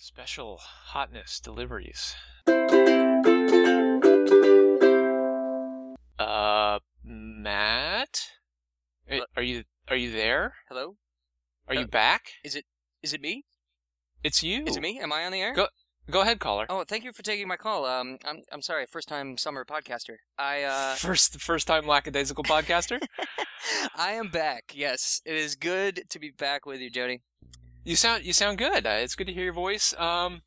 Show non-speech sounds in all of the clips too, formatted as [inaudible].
Special hotness deliveries. Uh, Matt, are, are you are you there? Hello? Are you Uh, back? Is it is it me? It's you. Is it me? Am I on the air? Go- Go ahead, caller. Oh, thank you for taking my call. Um, I'm I'm sorry, first time summer podcaster. I uh, [laughs] First, first time lackadaisical podcaster. [laughs] I am back. Yes, it is good to be back with you, Jody. You sound you sound good. Uh, it's good to hear your voice. Um,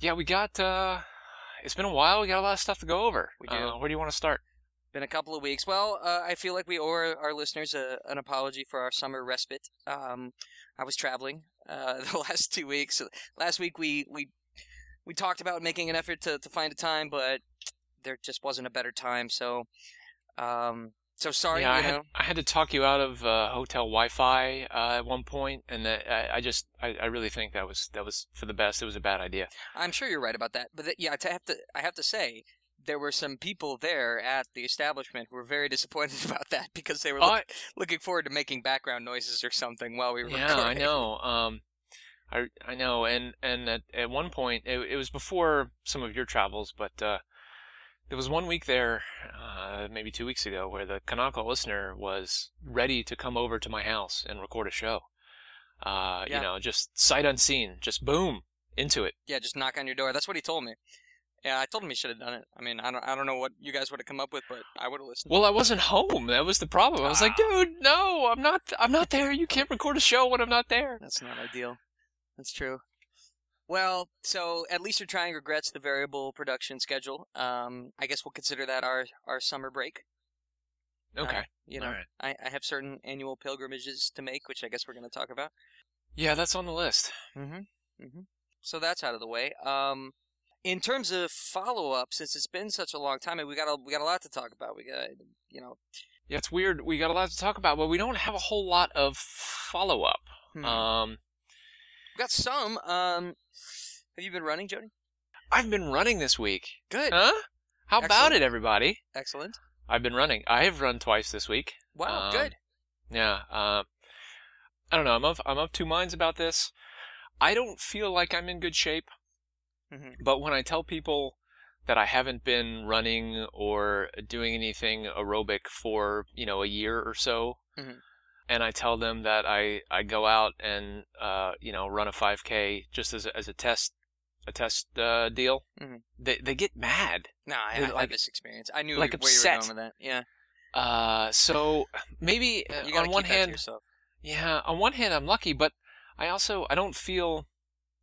yeah, we got. Uh, it's been a while. We got a lot of stuff to go over. We do. Uh, where do you want to start? Been a couple of weeks. Well, uh, I feel like we owe our, our listeners a, an apology for our summer respite. Um, I was traveling uh, [laughs] the last two weeks. Last week we we we talked about making an effort to, to find a time, but there just wasn't a better time. So, um, so sorry. yeah, I had, I had to talk you out of uh, hotel Wi-Fi uh, at one point, and that, I, I just I, I really think that was that was for the best. It was a bad idea. I'm sure you're right about that. But th- yeah, I have to I have to say there were some people there at the establishment who were very [laughs] disappointed about that because they were look- looking forward to making background noises or something while we were Yeah, I know. Um, I I know, and and at, at one point it, it was before some of your travels, but uh, there was one week there, uh, maybe two weeks ago, where the canonical listener was ready to come over to my house and record a show. Uh, Yeah. you know, just sight unseen, just boom into it. Yeah, just knock on your door. That's what he told me. Yeah, I told him he should have done it. I mean, I don't I don't know what you guys would have come up with, but I would have listened. Well, I wasn't home. That was the problem. I was like, Ah. dude, no, I'm not. I'm not there. You can't record a show when I'm not there. That's not ideal. That's true. Well, so at least you're trying regrets the variable production schedule. Um, I guess we'll consider that our our summer break. Okay. Uh, you know, All right. I, I have certain annual pilgrimages to make, which I guess we're going to talk about. Yeah, that's on the list. Mm-hmm. Mm-hmm. So that's out of the way. Um, in terms of follow up, since it's been such a long time, and we got a, we got a lot to talk about. We got you know. Yeah, it's weird. We got a lot to talk about, but we don't have a whole lot of follow up. hmm. Um, we got some. Um, have you been running, Jody? I've been running this week. Good. Huh? How about it, everybody? Excellent. I've been running. I have run twice this week. Wow. Um, good. Yeah. Uh, I don't know. I'm of I'm of two minds about this. I don't feel like I'm in good shape, Mhm. but when I tell people that I haven't been running or doing anything aerobic for you know a year or so, Mhm. And I tell them that I I go out and uh, you know run a 5K just as a, as a test a test uh, deal, Mhm. they they get mad. No, I, I've like- had this experience. I knew like where you upset. were going with that. Yeah. Uh, so maybe uh, You got on one hand, yourself. yeah, on one hand I'm lucky, but I also I don't feel,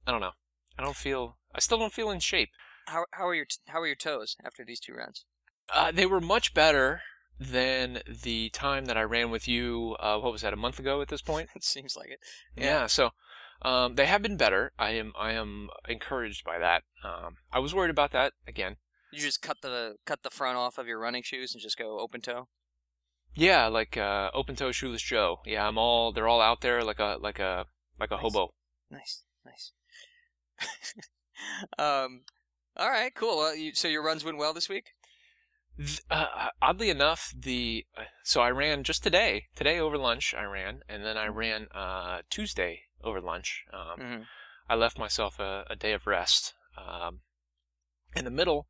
I don't know, I don't feel, I still don't feel in shape. How how are your t- how are your toes after these two rounds? Uh, they were much better than the time that I ran with you. Uh, what was that? A month ago at this [laughs] point. it seems like it. Yeah. so um, they have been better. I am I am encouraged by that. Um, I was worried about that again. You just cut the cut the front off of your running shoes and just go open toe. Yeah, like uh, open toe shoeless Joe. Yeah, I'm all they're all out there like a like a like a Nice. hobo. Nice, nice. [laughs] um, all right, cool. Well, you, so your runs went well this week. Th- Uh, oddly enough, the uh, so I ran just today. Today over lunch I ran, and then I ran uh, Tuesday over lunch. Um, Mm-hmm. I left myself a, a day of rest um, in the middle,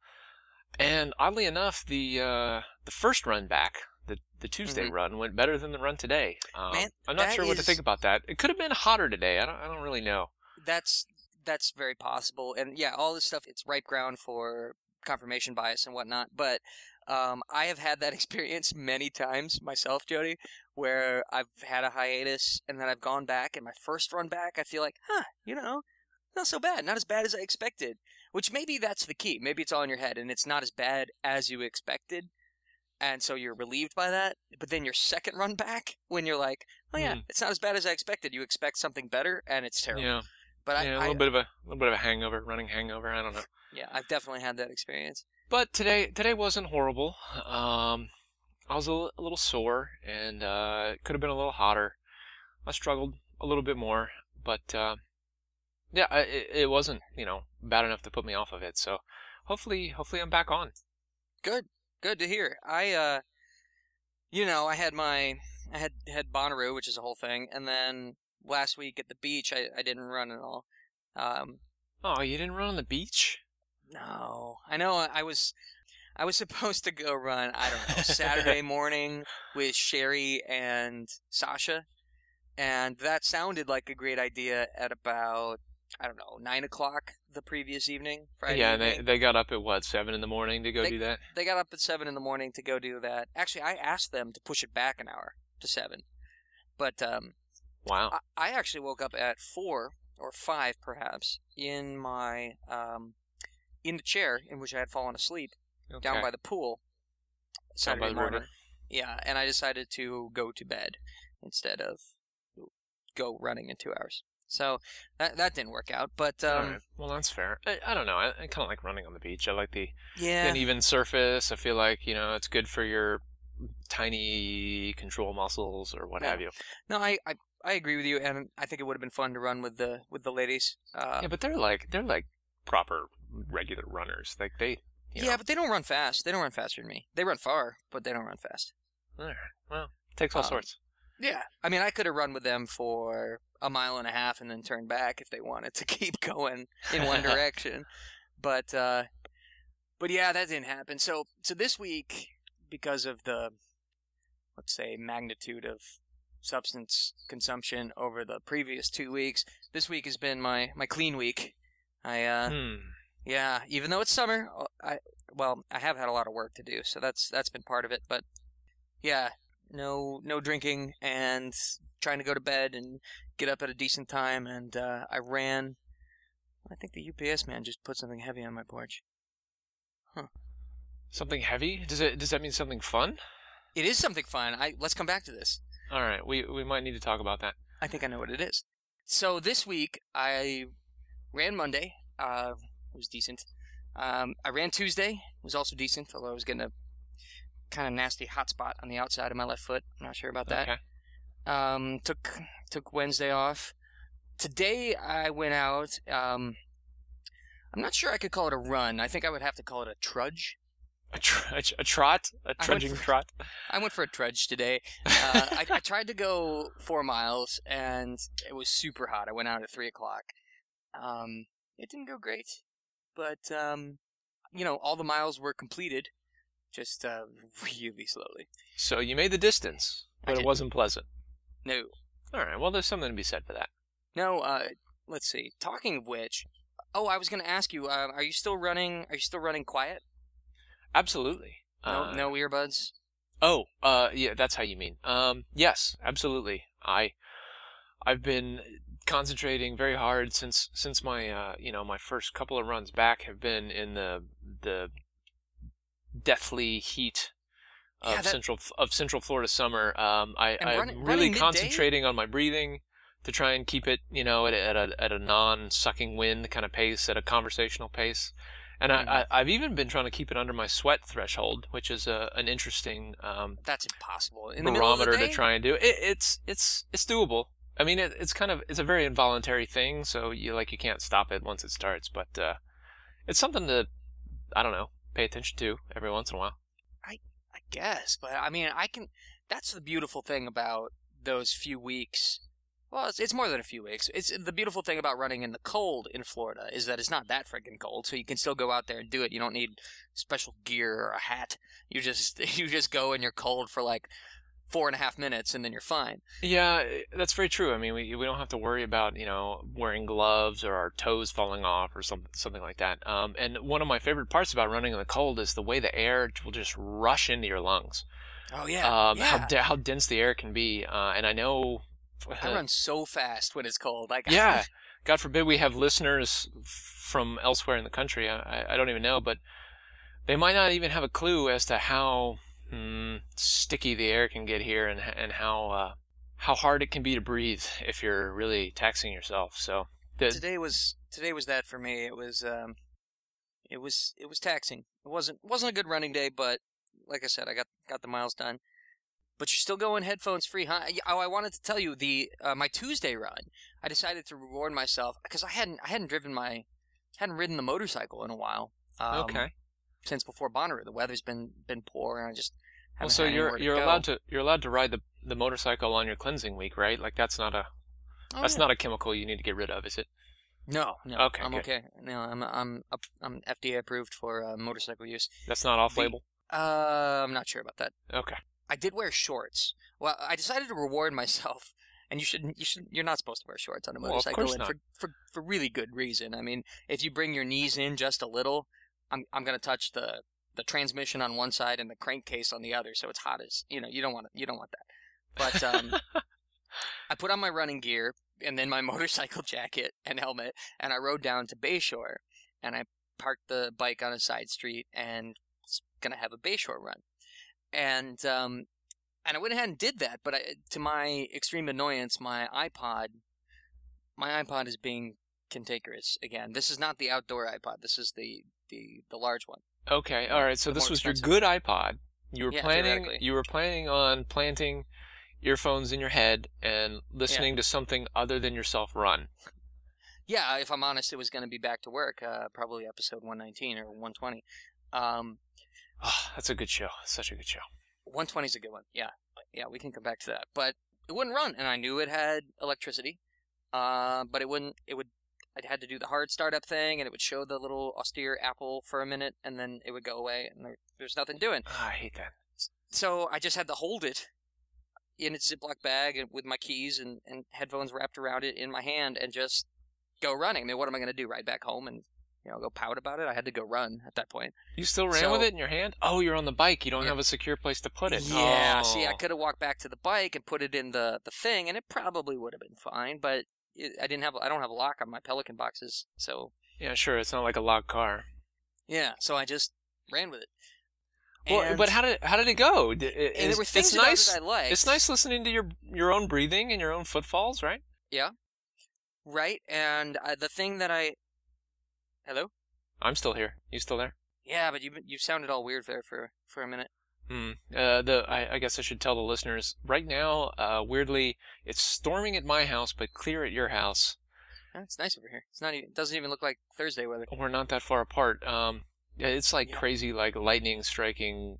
and oddly enough, the uh, the first run back, the the Tuesday Mhm. run, went better than the run today. Um, Man, I'm not sure what to think about that. It could have been hotter today. I don't I don't really know. That's that's very possible, and yeah, all this stuff it's ripe ground for confirmation bias and whatnot. But um, I have had that [laughs] experience many times myself, Jody, where I've had a hiatus and then I've gone back, and my first run back, I feel like, huh, you know, not so bad, not as bad as I expected. Which maybe that's the key. Maybe it's all in your head, and it's not as bad as you expected. And so you're relieved by that, but then your second run [laughs] back, when you're like, "Oh yeah, Hmm. it's not as bad as I expected," you expect something better, and it's terrible. Yeah, But yeah, a I, little bit of a little bit of a hangover, running hangover. I don't know. yeah, I've definitely had that experience. But today today wasn't horrible. Um, I was a, little sore, and uh, it could have been a little hotter. I struggled a little bit more, but uh, yeah, I- it, it wasn't you know bad enough to put me off of it. So hopefully hopefully I'm back on. Good, good to hear. I, uh, you know, I had my, I had had Bonnaroo, which is a whole thing, and then last week at the beach, I, I didn't run at all. Um, Oh, you didn't run on the beach? No, I know. I was, I was [laughs] supposed to go run. I don't know Saturday [laughs] morning with Sherry and Sasha, and that sounded like a great idea at about I don't know nine o'clock the previous evening. Friday yeah, and they they got up at what seven in the morning to go They- do that. they got up at seven in the morning to go do that. Actually, I asked them to push it back an hour to seven, but um, Wow. I, I actually woke up at four or five, perhaps, in my um, in the chair in which I had fallen asleep down by the pool Down by the morning. river. Yeah, and I decided to go to bed instead of go running in two hours. So that that didn't work out, but um, Alright. Well, that's fair. I, I don't know. I, I kind of like running on the beach. I like the yeah, uneven surface. I feel like you know it's good for your tiny control muscles or what Yeah. have you. no, I, I I agree with you, and I think it would have been fun to run with the with the ladies. Uh, yeah, but they're like they're like proper regular runners. Like they. You yeah, know, but they don't run fast. They don't run faster than me. They run far, but they don't run fast. Alright. Well, takes all Um, sorts. Yeah, I mean, I could have run with them for a mile and a half and then turned back if they wanted to [laughs] keep going in one [laughs] direction. But uh, but yeah, that didn't happen. So so this week, because of the let's say magnitude of substance consumption over the previous two weeks, this week has been my my clean week. I uh, Hmm. Yeah, even though it's summer, uh, I well, I have had a lot of work to do, so that's that's been part of it. But yeah, no no drinking and trying to go to bed and get up at a decent time. And uh, I ran. I think the UPS man just put something heavy on my porch. Something heavy? Does it? Does that mean something fun? It is something fun. I let's come back to this. All right. We we might need to talk about that. I think I know what it is. So this week I ran Monday. Uh, was decent. Um, I ran Tuesday. Was also decent, although I was getting a kind of nasty hot spot on the outside of my left foot. I'm not sure about that. Okay. Um, took took Wednesday off. Today I went out. Um, I'm not sure I could call it a run. I think I would have to call it a trudge. A, tr- a, a trot, a trudging for- trot. I went for a trudge today. [laughs] Uh, I, I tried to go four miles, and it was super hot. I went out at three o'clock. Um, it didn't go great, but um, you know, all the miles were completed, just uh, [laughs] really slowly. So you made the distance, I but it did. wasn't pleasant. No, All right. Well, there's something to be said for that. no. Uh, let's see. Talking of which, oh, I was going to ask you. Uh, are you still running? Are you still running quiet? Absolutely. No, Uh, no earbuds. Oh, uh, yeah, that's how you mean. Um, yes, absolutely. I, I've been concentrating very hard since since my uh, you know my first couple of runs back have been in the the deathly heat of Yeah, that- central of Central Florida summer. Um, I, I'm running- really midday? concentrating on my breathing to try and keep it you know at a, at a, at a non-sucking wind kind of pace, at a conversational pace. And Mhm. I, I, I've even been trying to keep it under my sweat threshold, which is a, an interesting um, That's impossible. In the middle the barometer to try and do. It, it's it's it's doable. I mean, it, it's kind of it's a very involuntary thing, so you like you can't stop it once it starts. But uh, it's something to I don't know pay attention to every once in a while. I I guess, but I mean, I can. That's the beautiful thing about those few weeks. Well, it's, it's more than a few weeks. It's the beautiful thing about running in the cold in Florida is that it's not that freaking cold, so you can still go out there and do it. You don't need special gear or a hat. You just [laughs] you just go and you're cold for like four and a half minutes, and then you're fine. Yeah, that's very true. I mean, we we don't have to worry about you know wearing gloves or our toes falling off or something something like that. Um, and one of my favorite parts about running in the cold is the way the air will just rush into your lungs. Oh yeah, um, yeah. how how dense the air can be. Uh, and I know. I run [laughs] so fast when it's cold. Like [laughs] yeah. God forbid we have listeners from elsewhere in the country. I- I don't even know, but they might not even have a clue as to how mm, sticky the air can get here and and how uh, how hard it can be to breathe if you're really taxing yourself. So the, today was today was that for me. It was um, it was it was taxing. It wasn't wasn't a good running day, but like I said, I got got the miles done. But you're still going headphones free, huh? Oh, I wanted to tell you the uh, my Tuesday run. I decided to reward myself because I hadn't I hadn't driven my hadn't ridden the motorcycle in a while. Um, okay. Since before Bonnaroo, the weather's been been poor, and I just Well, so you're to you're allowed to you're allowed to ride the the motorcycle on your cleansing week, right? Like that's not a Oh, that's yeah. not a chemical you need to get rid of, is it? No, no. Okay, I'm good. okay. No, I'm I'm I'm FDA approved for uh, motorcycle use. That's not off label. Uh, I'm not sure about that. Okay. I did wear shorts. Well, I decided to reward myself, [laughs] and you should you should you're not supposed to wear shorts on a Well, of motorcycle, course and not. for for for really good reason. I mean, if you bring your knees in just a little, I'm I'm gonna touch the the transmission on one side and the crankcase on the other, so it's hot as you know. You don't want you don't want that. But um, [laughs] I put on my running gear and then my [laughs] motorcycle jacket and helmet, and I rode down to Bayshore, and I parked the bike on a side street and was gonna have a Bayshore run, and um, and I went ahead and did that. But I, to my extreme annoyance, my iPod, my iPod is being cantankerous again. This is not the outdoor iPod. This is the the the large one. Okay. All right. So this was your good iPod. You were Yeah, planning. You were planning on planting earphones in your head and listening to something other than yourself run. Yeah, if I'm honest, it was going to be back to work, uh, probably episode 119 or 120. Um, Oh, that's a good show. Such a good show. 120 is a good one. Yeah, yeah, we can come back to that. But it wouldn't run, and I knew it had electricity. Uh, but it wouldn't. It would. I had to do the hard startup thing, and it would show the little austere apple for a minute, and then it would go away, and there, there's nothing doing. Ah, I hate that. So I just had to hold it in its Ziploc bag and with my keys and, and headphones wrapped around it in my hand, and just go running. I mean, what am I going to do? Ride back home and you know go pout about it? I had to go run at that point. You still ran So- with it in your hand? Oh, you're on the bike. You don't Yeah. have a secure place to put it. Yeah, Oh. see, I could have walked back to the bike and put it in the, the thing, and it probably would have been fine. But I didn't have I don't have a lock on my Pelican boxes, so Yeah, sure. It's not like a locked car. yeah. So I just ran with it. Well, And- but how did how did it go? D- i- and there were things about nice. it I liked. It's nice listening to your your own breathing and your own footfalls, right? Yeah, right? And uh, the thing that I hello, I'm still here. You still there? yeah, but you you sounded all weird there for for a minute. Hmm. Uh, the I, I guess I should tell the listeners right now. Uh, weirdly, it's storming at my house, but clear at your house. Eh, It's nice over here. It's not even. It doesn't even look like Thursday weather. We're not that far apart. Um, it's like Yeah. crazy, like lightning striking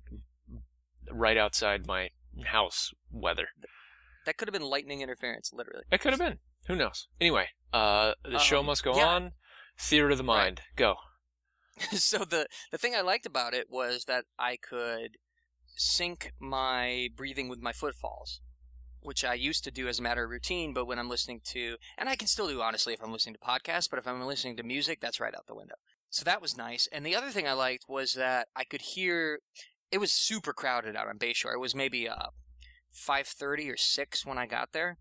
right outside my house weather. That could have been lightning interference, literally. It could have been. Who knows? Anyway, uh, the show Um, must go yeah. on. Theater of the Right. mind. Go. [laughs] so the the thing I liked about it was that I could sync my breathing with my footfalls, which I used to do as a matter of routine. But when I'm listening to, and I can still do honestly if I'm listening to podcasts, but if I'm listening to music, that's right out the window. So that was nice. And the other thing I liked was that I could hear. It was super crowded out on Bayshore. It was maybe uh, five thirty or six when I got there,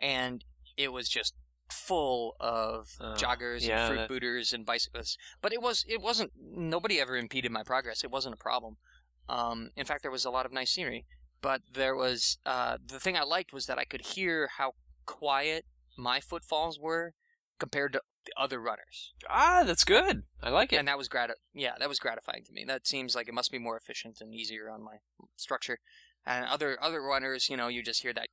and it was just full of Oh, joggers yeah, and fruit that- booters and bicyclists. But it was it wasn't nobody ever impeded my progress. It wasn't a problem. Um, in fact, there was a lot of nice scenery. But there was uh, the thing I liked was that I could hear how quiet my footfalls were compared to the other runners, Ah, that's good. I like it. and that was grat yeah that was gratifying to me. That seems like it must be more efficient and easier on my structure. And other other runners, you know, you just hear that.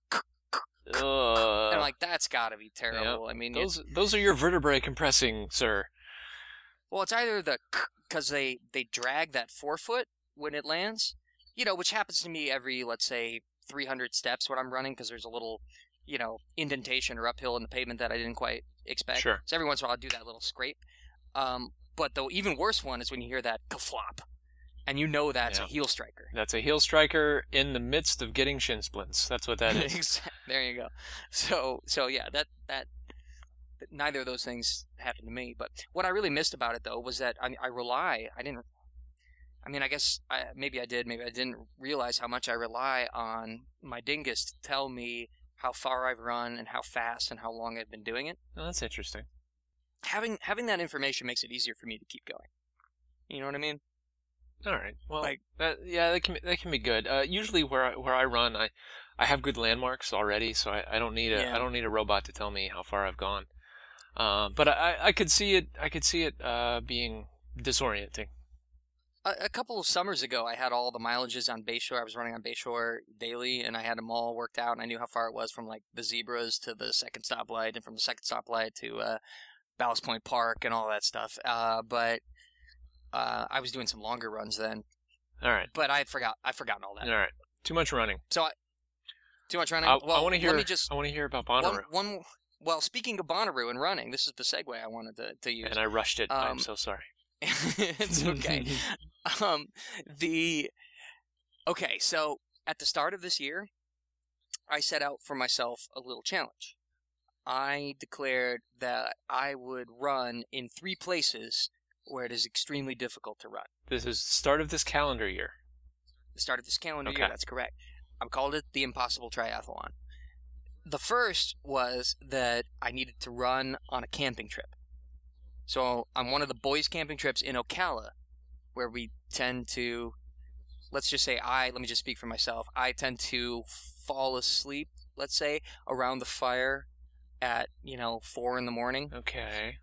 and Uh, I'm like, that's got to be terrible. I mean, those those are your vertebrae compressing, sir. Well, it's either the because they they drag that forefoot when it lands, you know, which happens to me every let's say 300 steps when I'm running because there's a little, you know, indentation or uphill in the pavement that I didn't quite expect. Sure. So every once in a while I'll do that little scrape. Um, but the even worse one is when you hear that kaflop. and you know that's Yeah. a heel striker. That's a heel striker in the midst of getting shin splints. That's what that is. [laughs] There you go. So so yeah, that that neither of those things happened to me. But what I really missed about it though was that I, I rely. I didn't. I mean, I guess I, maybe I did. Maybe I didn't realize how much I rely on my dingus to tell me how far I've run and how fast and how long I've been doing it. Oh, that's interesting. Having having that information makes it easier for me to keep going. You know what I mean? All right. Well, Like- that, yeah, that can be, that can be good. Uh, usually, where I, where I run, I I have good landmarks already, so I, I don't need a Yeah. I don't need a robot to tell me how far I've gone. Uh, but I, I could see it I could see it uh, being disorienting. A, a couple of summers ago, I had all the mileages on Bayshore. I was running on Bayshore daily, and I had them all worked out, and I knew how far it was from like the zebras to the second stoplight, and from the second stoplight to uh, Ballast Point Park, and all that stuff. Uh, but uh, I was doing some longer runs then, All right. but I had forgot. I've forgotten all that. All right. Too much running. So I, too much running. I, well, want to hear Let me just I want to hear about one, Bonnaroo. one well, speaking of Bonnaroo and running, this is the segue I wanted to, to use. And I rushed it. I'm Um, so sorry. [laughs] it's okay. [laughs] [laughs] um, the okay, so at the start of this year, I set out for myself a little challenge. I declared that I would run in three places where it is extremely difficult to run. This is the start of this calendar year. The start of this calendar year, that's correct. I called it the Impossible Triathlon. The first was that I needed to run on a camping trip. So on one of the boys' camping trips in Ocala, where we tend to, let's just say I, let me just speak for myself, I tend to fall asleep, let's say, around the fire at, you know, four in the morning. Okay.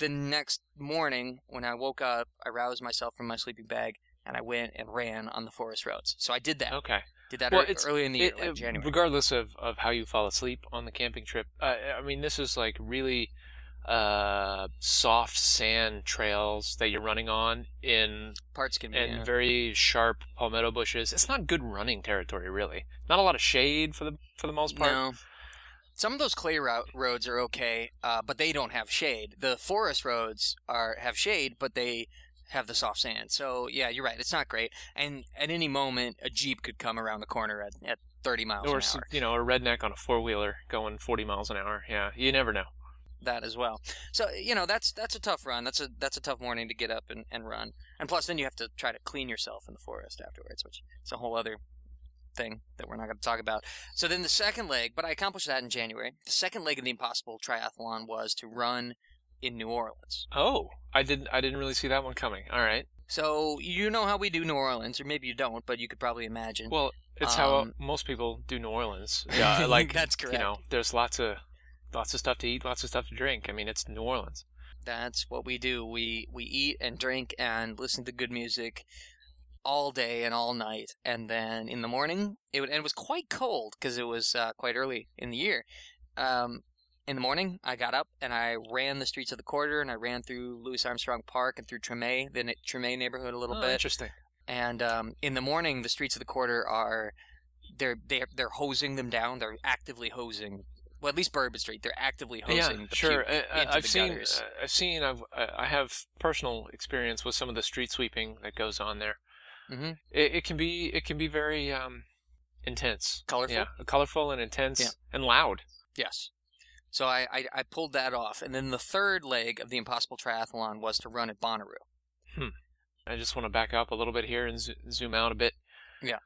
The next morning, when I woke up, I roused myself from my sleeping bag and I went and ran on the forest roads. So I did that. Okay. Did that Well, ear- it's- early in the year, It- like it- January. regardless of, of how you fall asleep on the camping trip, uh, I mean, this is like really uh, soft sand trails that you're running on in Parts can be. and yeah. very sharp palmetto bushes. It's not good running territory, really. Not a lot of shade for the for the most part. No. Some of those clay route roads are okay, uh, but they don't have shade. The forest roads are have shade, but they have the soft sand. So yeah, you're right. It's not great. And at any moment, a jeep could come around the corner at, at 30 miles Or an hour. you know, a redneck on a four wheeler going 40 miles an hour. Yeah, you never know. That as well. So you know that's that's a tough run. That's a that's a tough morning to get up and, and run. And plus, then you have to try to clean yourself in the forest afterwards, which is a whole other thing that we're not going to talk about. So then the second leg, but I accomplished that in January. The second leg of the Impossible Triathlon was to run in New Orleans. Oh, I didn't I didn't really see that one coming. All right. So you know how we do New Orleans, or maybe you don't, but you could probably imagine. Well, it's how Um, most people do New Orleans. [laughs] Yeah, like That's correct. You know, there's lots of lots of stuff to eat, lots of stuff to drink. I mean, it's New Orleans. That's what we do. We we eat and drink and listen to good music all day and all night, and then in the morning it would, and it was quite cold because it was uh, quite early in the year. Um, in the morning, I got up and I ran the streets of the quarter, and I ran through Louis Armstrong Park and through Treme, the Treme neighborhood a little Oh, bit. Interesting. And um, in the morning, the streets of the quarter are they're they're they're hosing them down. They're actively hosing. Well, at least Bourbon Street, they're actively hosing yeah, sure. puke I, I, the seen. gutters. uh, I've seen. I've. I I have personal experience with some of the street sweeping that goes on there. Mhm. It, it can be. It can be very um, intense. Colorful? Yeah, colorful and intense Yeah. and loud. Yes. So I, I, I pulled that off. And then the third leg of the Impossible Triathlon was to run at Bonnaroo. Hmm. I just want to back up a little bit here and zo- zoom out a bit. Yeah.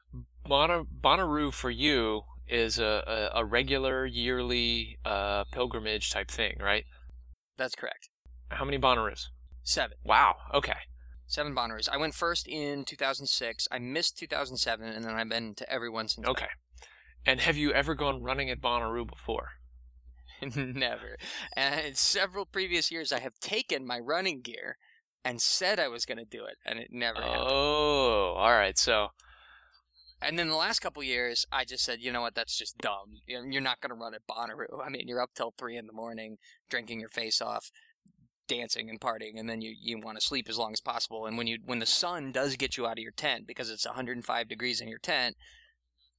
Bonnar- Bonnaroo for you is a, a, a regular yearly uh, pilgrimage type thing, right? That's correct. How many Bonnaroos? Seven. Wow. Okay. Seven Bonnaroos. I went first in 2006. I missed 2007, and then I've been to every everyone since Okay. And have you ever gone running at Bonnaroo before? [laughs] Never. And several previous years, I have taken my running gear and said I was going to do it, and it never happened. Oh, all right. So, And then the last couple years, I just said, you know what, that's just dumb. You're not going to run at Bonnaroo. I mean, you're up till three in the morning, drinking your face off, dancing and partying, and then you, you want to sleep as long as possible. And when you when the sun does get you out of your tent because it's 105 degrees in your tent,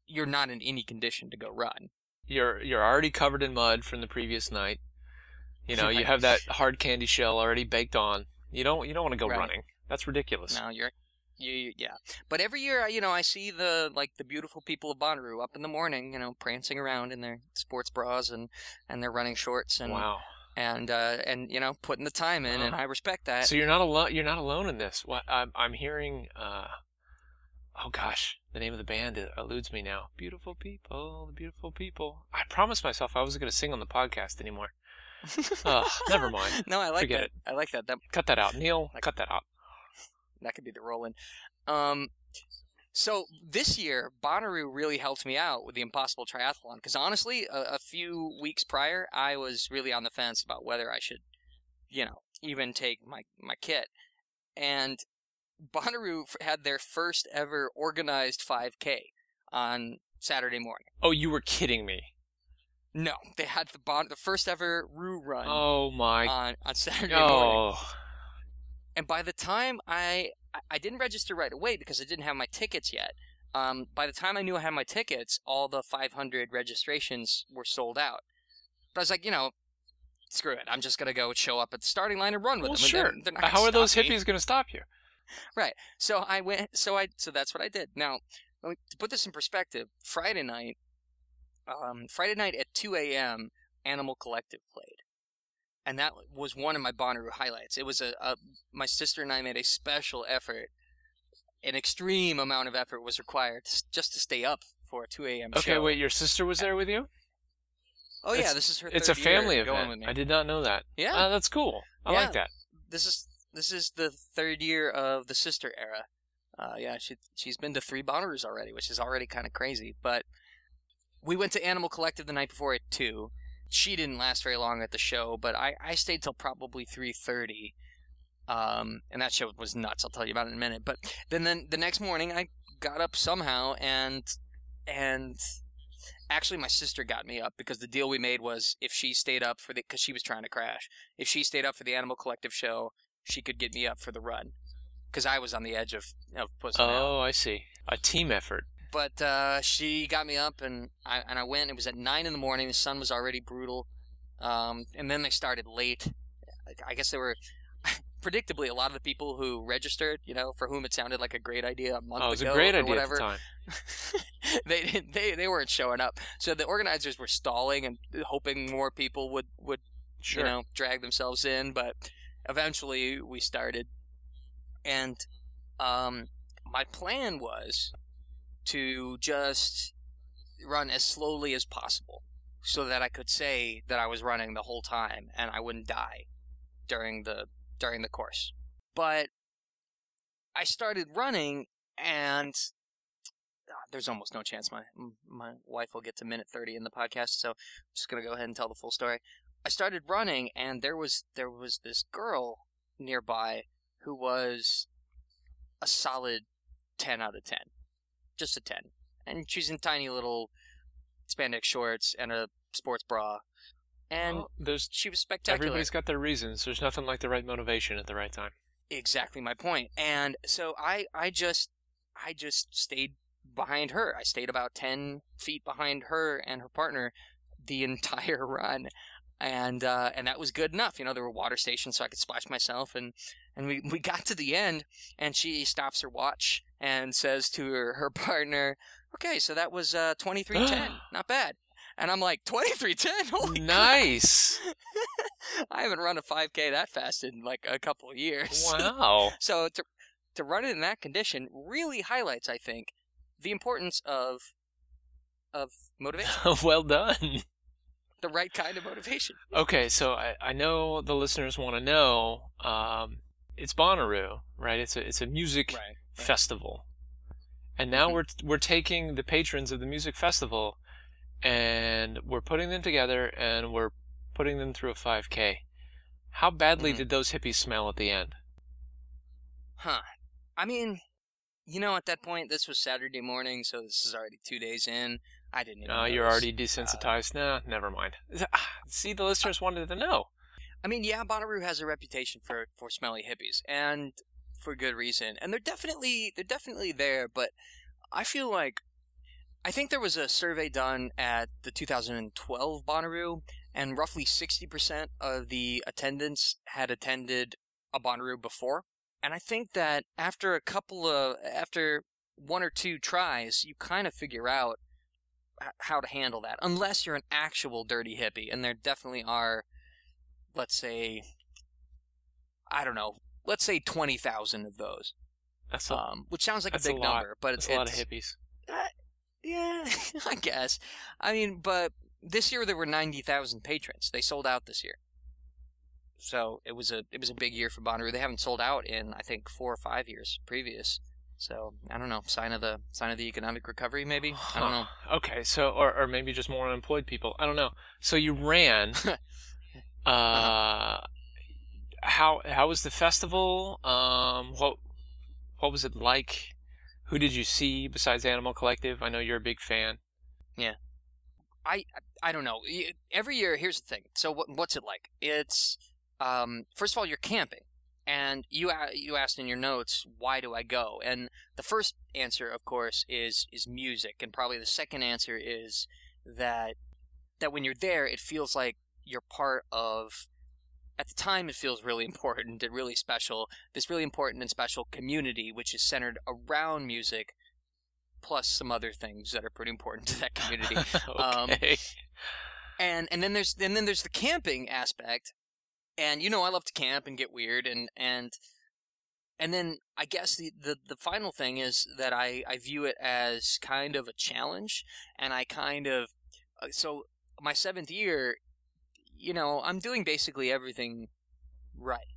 you're not in any condition to go run. you're you're already covered in mud from the previous night. You know, you have [laughs] that hard candy shell already baked on. You don't you don't want to go Right. running. That's ridiculous. Now you're you yeah. But every year, you know, I see the like the beautiful people of Bonnaroo up in the morning, you know, prancing around in their sports bras and and their running shorts and Wow. and uh, and you know putting the time in, and I respect that. So you're not alone. You're not alone in this. What I'm I'm hearing. Uh, oh gosh, the name of the band eludes me now. Beautiful people, the beautiful people. I promised myself I wasn't going to sing on the podcast anymore. [laughs] Ugh, never mind. no, I like Forget that. it. I like that. That Cut that out, Neil. Like- cut that out. That could be the rolling. Um, so this year, Bonnaroo really helped me out with the Impossible Triathlon because honestly, a, a few weeks prior, I was really on the fence about whether I should, you know, even take my my kit, and Bonnaroo f- had their first ever organized 5K on Saturday morning. Oh, you were kidding me. No, they had the bon- the first ever Roo run Oh my. on on Saturday morning. And by the time I I- didn't register right away because I didn't have my tickets yet. Um, by the time I knew I had my tickets, all the 500 registrations were sold out. But I was like, you know, screw it. I'm just gonna go show up at the starting line and run with Well, them. sure. they're- they're How are those me. hippies going to stop you? Right. So I went. So I. So that's what I did. Now, to put this in perspective, Friday night, um, Friday night at 2 a.m., Animal Collective played, and that was one of my Bonnaroo highlights. It was a, a my sister and I made a special effort. An extreme amount of effort was required just to stay up for a 2 a.m. Okay, show. wait, your sister was there with you? Oh yeah, this is her. It's a family event. I did not know that. Yeah. Uh, that's cool. I Yeah. like that. this is this is the third year of the sister era. Uh, yeah, she she's been to three Bonnaroos already, which is already kind of crazy. But we went to Animal Collective the night before at two. She didn't last very long at the show, but I, I stayed till probably three thirty. Um, and that show was nuts. I'll tell you about it in a minute. But then then the next morning I got up somehow and and actually my sister got me up because the deal we made was if she stayed up for the because she was trying to crash if she stayed up for the Animal Collective show, she could get me up for the run. Because I was on the edge of, of out. Oh, I see. A team effort. But uh, she got me up, and I, and I went. It was at 9 in the morning. The sun was already brutal. Um, and then they started late. I guess they were, [laughs] predictably, a lot of the people who registered, you know, for whom it sounded like a great idea a month Oh, it was ago a great or idea whatever, at the time. [laughs] they didn't they, they weren't showing up. So the organizers were stalling and hoping more people would, would Sure. you know, drag themselves in. But eventually we started, and um, my plan was to just run as slowly as possible, so that I could say that I was running the whole time and I wouldn't die during the during the course. But I started running, and ah, there's almost no chance my my wife will get to minute 30 in the podcast, so I'm just gonna go ahead and tell the full story. I started running, and there was there was this girl nearby who was a solid ten out of ten, just a ten, and she's in tiny little spandex shorts and a sports bra, and Well, there's she was spectacular. everybody's got their reasons. There's nothing like the right motivation at the right time. exactly my point. And so I I just I just stayed behind her. I stayed about ten feet behind her and her partner the [laughs] entire run. And uh, and that was good enough. You know, there were water stations so I could splash myself and and we, we got to the end and she stops her watch and says to her, her [laughs] partner, Okay, so that was uh twenty three ten. [gasps] Not bad. And I'm like, twenty three ten? [laughs] Holy nice. [laughs] I haven't run a 5K that fast in like a couple of years. Wow. So to to run it in that condition really highlights, I think, the importance of of motivation, well done. the right kind of motivation. Okay, so I, I know the listeners want to know. Um, it's Bonnaroo, right? It's a it's a music Right. festival, and now Mhm. we're we're taking the patrons of the music festival, and we're putting them together, and we're putting them through a 5K. How badly Mhm. did those hippies smell at the end? Huh. I mean, you know, at that point, this was Saturday morning, so this is already two days in. I didn't even. Oh, you're already desensitized. nah, never mind. [sighs] See, the listeners wanted to know. I mean, yeah, Bonnaroo has a reputation for for smelly hippies, and for good reason. And they're definitely they're definitely there, but I feel like I think there was a survey done at the 2012 Bonnaroo, and roughly 60% of the attendants had attended a Bonnaroo before. And I think that after a couple of after one or two tries, you kind of figure out how to handle that. Unless you're an actual dirty hippie, and there definitely are let's say I don't know, let's say 20,000 of those. That's a, Um, which sounds like a that's a big number, but that's it's a lot of hippies. yeah, [laughs] I guess. I mean, but this year there were 90,000 patrons. They sold out this year. So, it was a it was a big year for Bonnaroo. They haven't sold out in I think 4 or 5 years previous. So, I don't know, sign of the sign of the economic recovery maybe. I don't know. [sighs] Okay, so or or maybe just more unemployed people. I don't know. So you ran. [laughs] uh, how how was the festival? Um, what what was it like? Who did you see besides Animal Collective? I know you're a big fan. Yeah, I I don't know. Every year, here's the thing. So what, what's it like? It's um, first of all, you're camping, and you you asked in your notes, why do I go? And the first answer, of course, is is music, and probably the second answer is that that when you're there, it feels like you're part of. At the time, it feels really [laughs] important and really special. This really important and special community, which is centered around music, plus some other things that are pretty important to that community. [laughs] Um, okay. and and then there's and then there's the camping aspect and you know i love to camp and get weird and and and then i guess the the, the final thing is that i i view it as kind of a challenge and i kind of uh, so my seventh year you know i'm doing basically everything right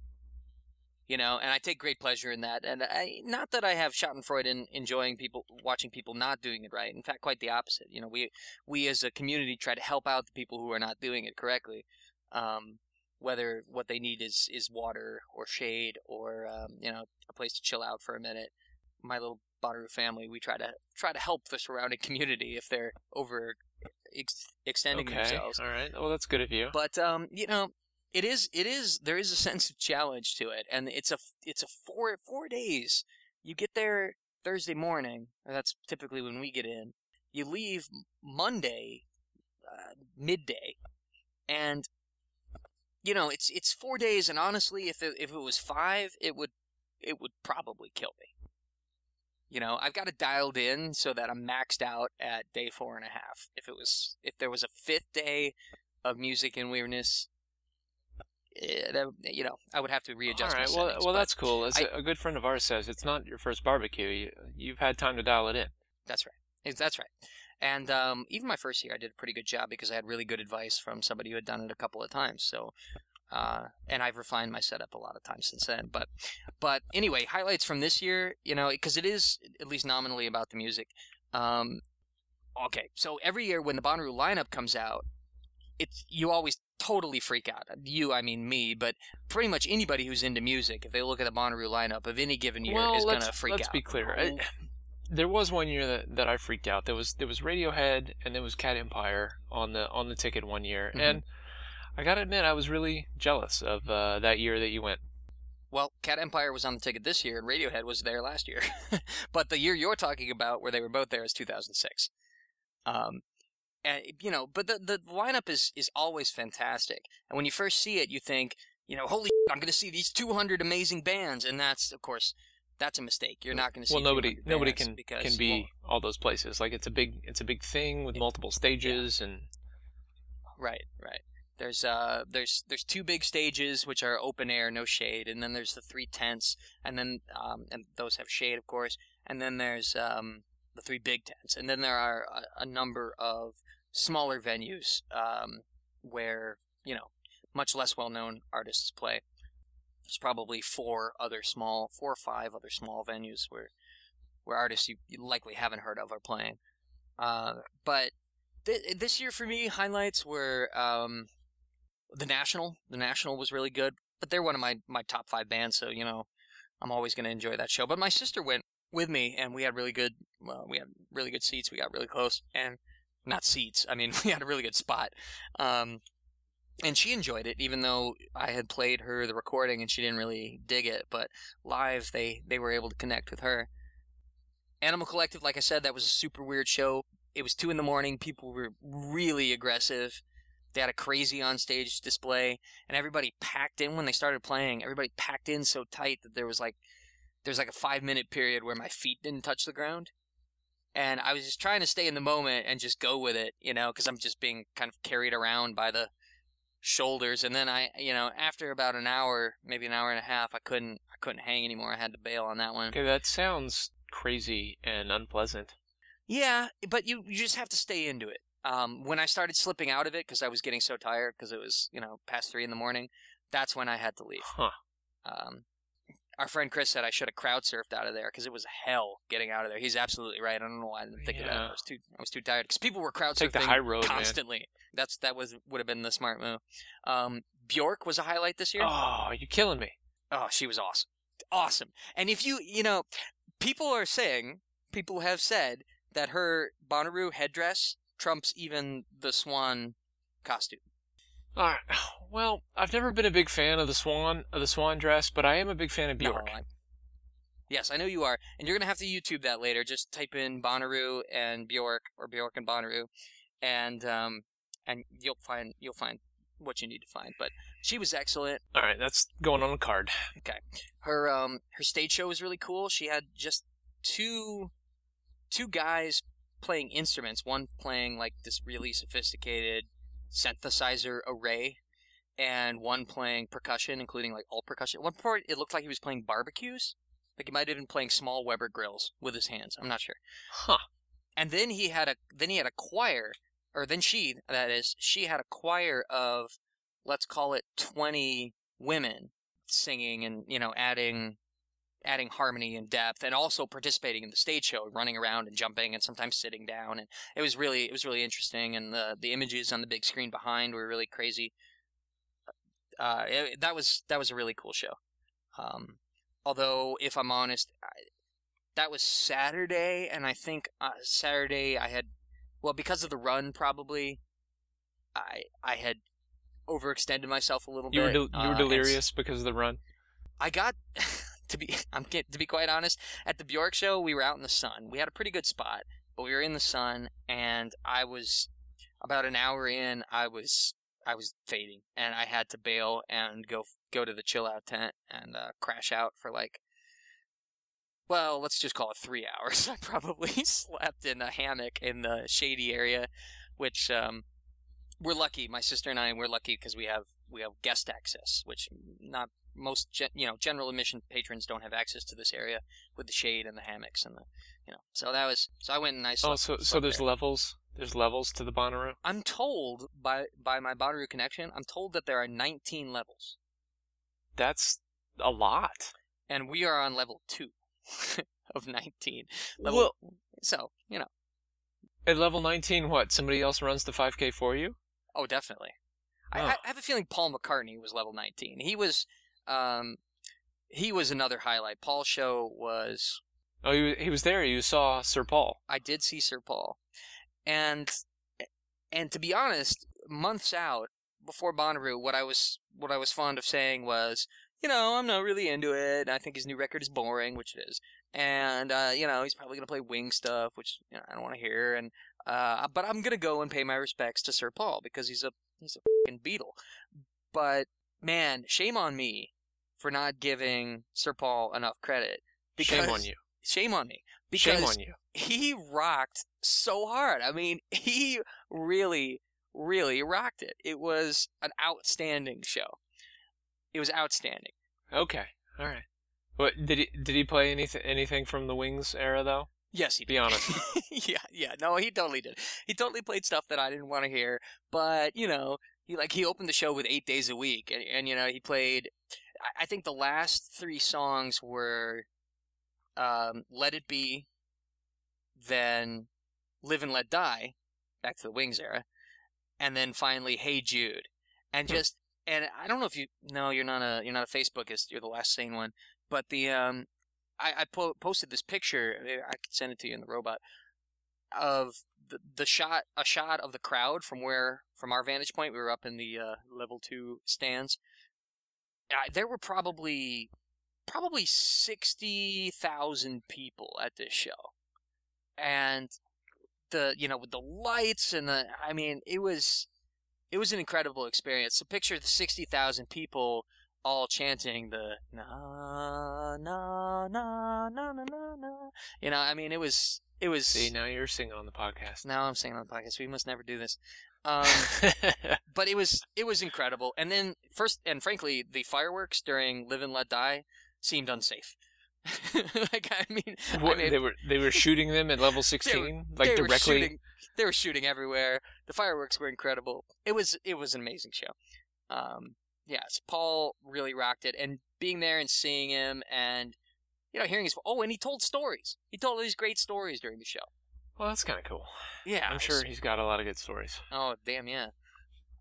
you know and i take great pleasure in that and i not that i have schadenfreude in enjoying people watching people not doing it right. In fact quite the opposite you know we we as a community try to help out the people who are not doing it correctly um, whether what they need is is water or shade or um, you know a place to chill out for a minute. My little Bonnaroo family we try to try to help the surrounding [laughs] community if they're over ex- extending okay. themselves All right. Well, that's good of you. but um, you know, it is it is there is a sense of challenge to it, and it's a it's a four four days. You get there Thursday morning, or that's typically when we get in. You leave Monday uh, midday, and you know it's it's four days. And honestly, if it, if it was five, it would it would probably kill me. You know, I've got it dialed in so that I'm maxed out at day four and a half. If it was if there was a fifth day of music and weirdness, eh, that, you know, I would have to readjust. All right. my Well, settings, well, but that's cool. As I- a good friend of ours says, it's not your first barbecue. You, you've had time to dial it in. that's right. That's right. And um, even my first year, I did a pretty good job because I had really good advice from somebody who had done it a couple of times. So, uh, and I've refined my setup a lot of times since then. But, but anyway, highlights from this year, you know, because it is at least nominally about the music. Um, okay, so every year when the Bonnaroo lineup comes out, it's you always totally freak out. You, I mean me, but pretty much anybody who's into music, if they look at the Bonnaroo lineup of any given year, well, is gonna freak out. let's be clear. I- [sighs] there was one year that, that I freaked out. There was there was Radiohead and there was Cat Empire on the on the ticket one year, Mhm. and I gotta admit I was really jealous of uh, that year that you went. Well, Cat Empire was on the ticket this year, and Radiohead was there last year. [laughs] but the year you're talking about, where they were both there, is 2006. Um, and you know, but the the lineup is is always fantastic. And when you first see it, you think, you know, holy, shit, I'm going to see these 200 amazing bands, and that's of course that's a mistake. You're not going to see. Well, nobody nobody can because can be won't. all those places. Like it's a big it's a big thing with Yeah. multiple stages and Right, right. There's uh there's there's two big stages which are open air, no shade, and then there's the three tents, and then um and those have shade of course, and then there's um the three big tents, and then there are a, a number of smaller venues um where you know much less well known artists play. There's probably four other small, four or five other small venues where where artists you, you likely haven't heard of are playing. Uh, but th- this year for me, highlights were um, the National. The National was really good, but they're one of my, my top five bands, so you know I'm always going to enjoy that show. But my sister went with me, and we had really good well, we had really good seats. We got really close, and not seats. I mean, [laughs] we had a really good spot. Um, and she enjoyed it, even though I had played her the recording and she didn't really dig it. But live, they they were able to connect with her. Animal Collective, like I said, that was a super weird show. It was two in the morning. People were really aggressive. They had a crazy on stage display, and everybody packed in when they started playing. Everybody packed in so tight that there was like there's like a five minute period where my feet didn't touch the ground, and I was just trying to stay in the moment and just go with it, you know, because I'm just being kind of carried around by the shoulders. And then I, you know, after about an hour, maybe an hour and a half, I couldn't I couldn't hang anymore. I had to bail on that one. okay, that sounds crazy and unpleasant. Yeah, but you you just have to stay into it. Um, when I started slipping out of it because I was getting so tired because it was you know past three in the morning, that's when I had to leave. Huh. Um, our friend Chris said I should have crowd surfed out of there because it was hell getting out of there. He's absolutely right. I don't know why I didn't think of that. I was too I was too tired because people were crowd Take the high road, man. constantly. That's that was would have been the smart move. Um, Bjork was a highlight this year. Oh, you're killing me. Oh, she was awesome. Awesome. And if you, you know, people are saying, people have said that her Bonnaroo headdress trumps even the swan costume. All right. [sighs] Well, I've never been a big fan of the swan of the swan dress, but I am a big fan of Bjork. No, yes, I know you are. And you're going to have to YouTube that later. Just type in Bonnaroo and Bjork or Bjork and Bonnaroo. And um, and you'll find you'll find what you need to find. But she was excellent. All right, that's going on the card. Okay, her um her stage show was really cool. She had just two two guys playing instruments. One playing like this really sophisticated synthesizer array, and one playing percussion, including like all percussion. At one part, it looked like he was playing barbecues. Like he might have been playing small Weber grills with his hands. I'm not sure. Huh. And then he had a then he had a choir, or then she that is she had a choir of let's call it 20 women singing and you know adding adding harmony and depth and also participating in the stage show running around and jumping and sometimes sitting down and it was really it was really interesting and the the images on the big screen behind were really crazy uh, it, that was that was a really cool show um, although if i'm honest I, that was saturday and i think uh, saturday i had well because of the run probably i i had overextended myself a little You were bit del- you uh, were and delirious because of the run. I got [laughs] to be [laughs] I'm to be quite honest at the Bjork show we were out in the sun. We had a pretty good spot, but we were in the sun and I was about an hour in I was I was fading and I had to bail and go go to the chill out tent and uh, crash out for like well, let's just call it 3 [laughs] hours. I probably [laughs] slept in a hammock in the shady area which um we're lucky. My sister and I we're lucky because we have we have guest access, which not most gen, you know general admission patrons don't have access to this area with the shade and the hammocks and the you know. So that was so I went and I slept. Oh, so so there's there. levels. There's levels to the Bonnaroo. I'm told by by my Bonnaroo connection, I'm told that there are 19 levels, That's a lot. and we are on level two [laughs] of 19. Level, Well, so you know, at level 19, what? Somebody else runs the 5K for you? oh definitely. I, Oh. I have a feeling Paul McCartney was level 19. He was, um, he was another highlight. Paul show was Oh, he, he was there. You saw Sir Paul. I did see Sir Paul, and and to be honest, months out before Bonnaroo, what I was what I was fond of saying was, you know, I'm not really into it. I think his new record is boring, which it is, and uh, you know, he's probably gonna play Wing stuff, which you know, I don't want to hear. And uh, but I'm gonna go and pay my respects to Sir Paul because he's a he's a fucking Beatle. But man, shame on me for not giving Sir Paul enough credit. Because, Shame on you. Shame on me. Because Shame on you. he rocked so hard. I mean, [laughs] he really, really rocked it. It was an outstanding show. It was outstanding. Okay. All right. What did he did he play anything anything from the Wings era though? Yes, he did. Be honest. [laughs] yeah, yeah. No, he totally did. He totally played stuff that I didn't want to hear. But you know, he like he opened the show with eight days a week, and, and you know he played. I, I think the last three songs were, um, "Let It Be," then "Live and Let Die," back to the Wings era, and then finally "Hey Jude," and Hmm. just and I don't know if you no, you're not a you're not a Facebookist. You're the last sane one, but the um I, I po- posted this picture. I could send it to you in the robot of the, the shot, a shot of the crowd from where, from our vantage point. We were up in the uh, level two stands. Uh, there were probably, probably sixty thousand people at this show, and the you know with the lights and the, I mean, it was, it was an incredible experience. So picture the sixty thousand people all chanting the na na na na na na na. You know, I mean, it was it was. See, now you're singing on the podcast. now I'm saying on the podcast, we must never do this. Um, [laughs] but it was it was incredible. And then first and frankly, the fireworks during Live and Let Die seemed unsafe. [laughs] like I mean, what, I mean they were they were shooting them at level 16 like they were directly shooting. They were shooting everywhere. The fireworks were incredible. It was it was an amazing show. Um, yes, Paul really rocked it, and being there and seeing him, and you know, hearing his oh, and he told stories. He told all these great stories during the show. Well, that's kind of cool. Yeah, I'm sure he's got a lot of good stories. Oh damn yeah.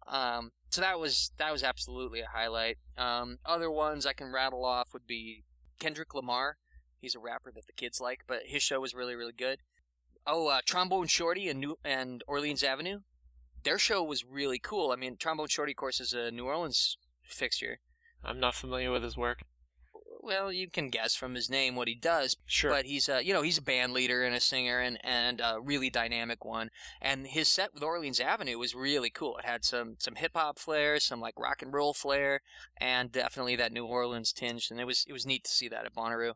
Um, so that was that was absolutely a highlight. Um, other ones I can rattle off would be Kendrick Lamar. He's a rapper that the kids like, but his show was really really good. Oh, uh, Trombone Shorty and New and Orleans Avenue. Their show was really cool. I mean, Trombone Shorty, of course, is a New Orleans fixture. I'm not familiar with his work. Well, you can guess from his name what he does. Sure. But he's a you know he's a band leader and a singer and and a really dynamic one. And his set with Orleans Avenue was really cool. It had some some hip hop flair, some like rock and roll flair, and definitely that New Orleans tinge. And it was it was neat to see that at Bonnaroo.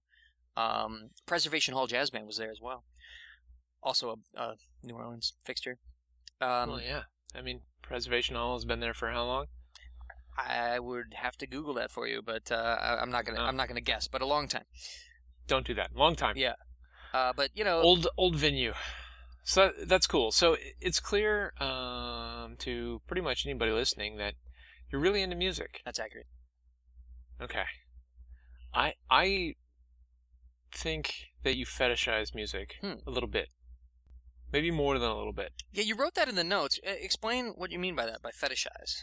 Um, Preservation Hall Jazz Band was there as well. Also a, a New Orleans fixture. Um, well, yeah. I mean, Preservation Hall has been there for how long? I would have to Google that for you, but uh, I'm not gonna Oh. I'm not gonna guess. But a long time. Don't do that. Long time. Yeah. Uh, but you know, Old old venue. So that- that's cool. So it's clear um, to pretty much anybody listening that you're really into music. that's accurate. Okay. I I think that you fetishize music Hmm. a little bit. Maybe more than a little bit. Yeah, you wrote that in the notes. Explain what you mean by that, by fetishize.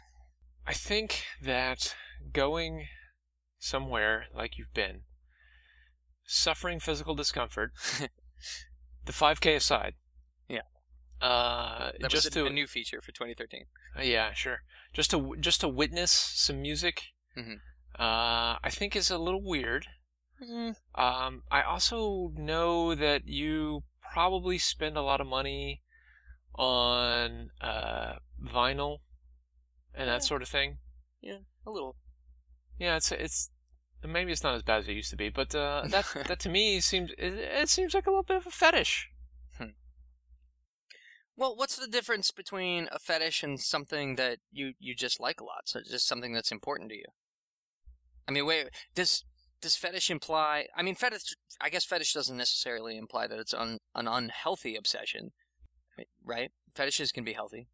I think that going somewhere like you've been, suffering physical discomfort, [laughs] the 5K aside. Yeah. Uh, That just was a, to a new feature for 2013. Uh, yeah, sure. Just to just to witness some music, Mhm. uh, I think is a little weird. Um, I also know that you probably spend a lot of money on uh, vinyl and Yeah. that sort of thing. Yeah, a little. Yeah, it's it's maybe it's not as bad as it used to be, but uh, [laughs] that that to me seems it, it seems like a little bit of a fetish. Well, what's the difference between a fetish and something that you, you just like a lot? So just something that's important to you. I mean, wait, does does fetish imply? I mean, fetish. I guess fetish doesn't necessarily imply that it's un, an unhealthy obsession, right? Fetishes can be healthy.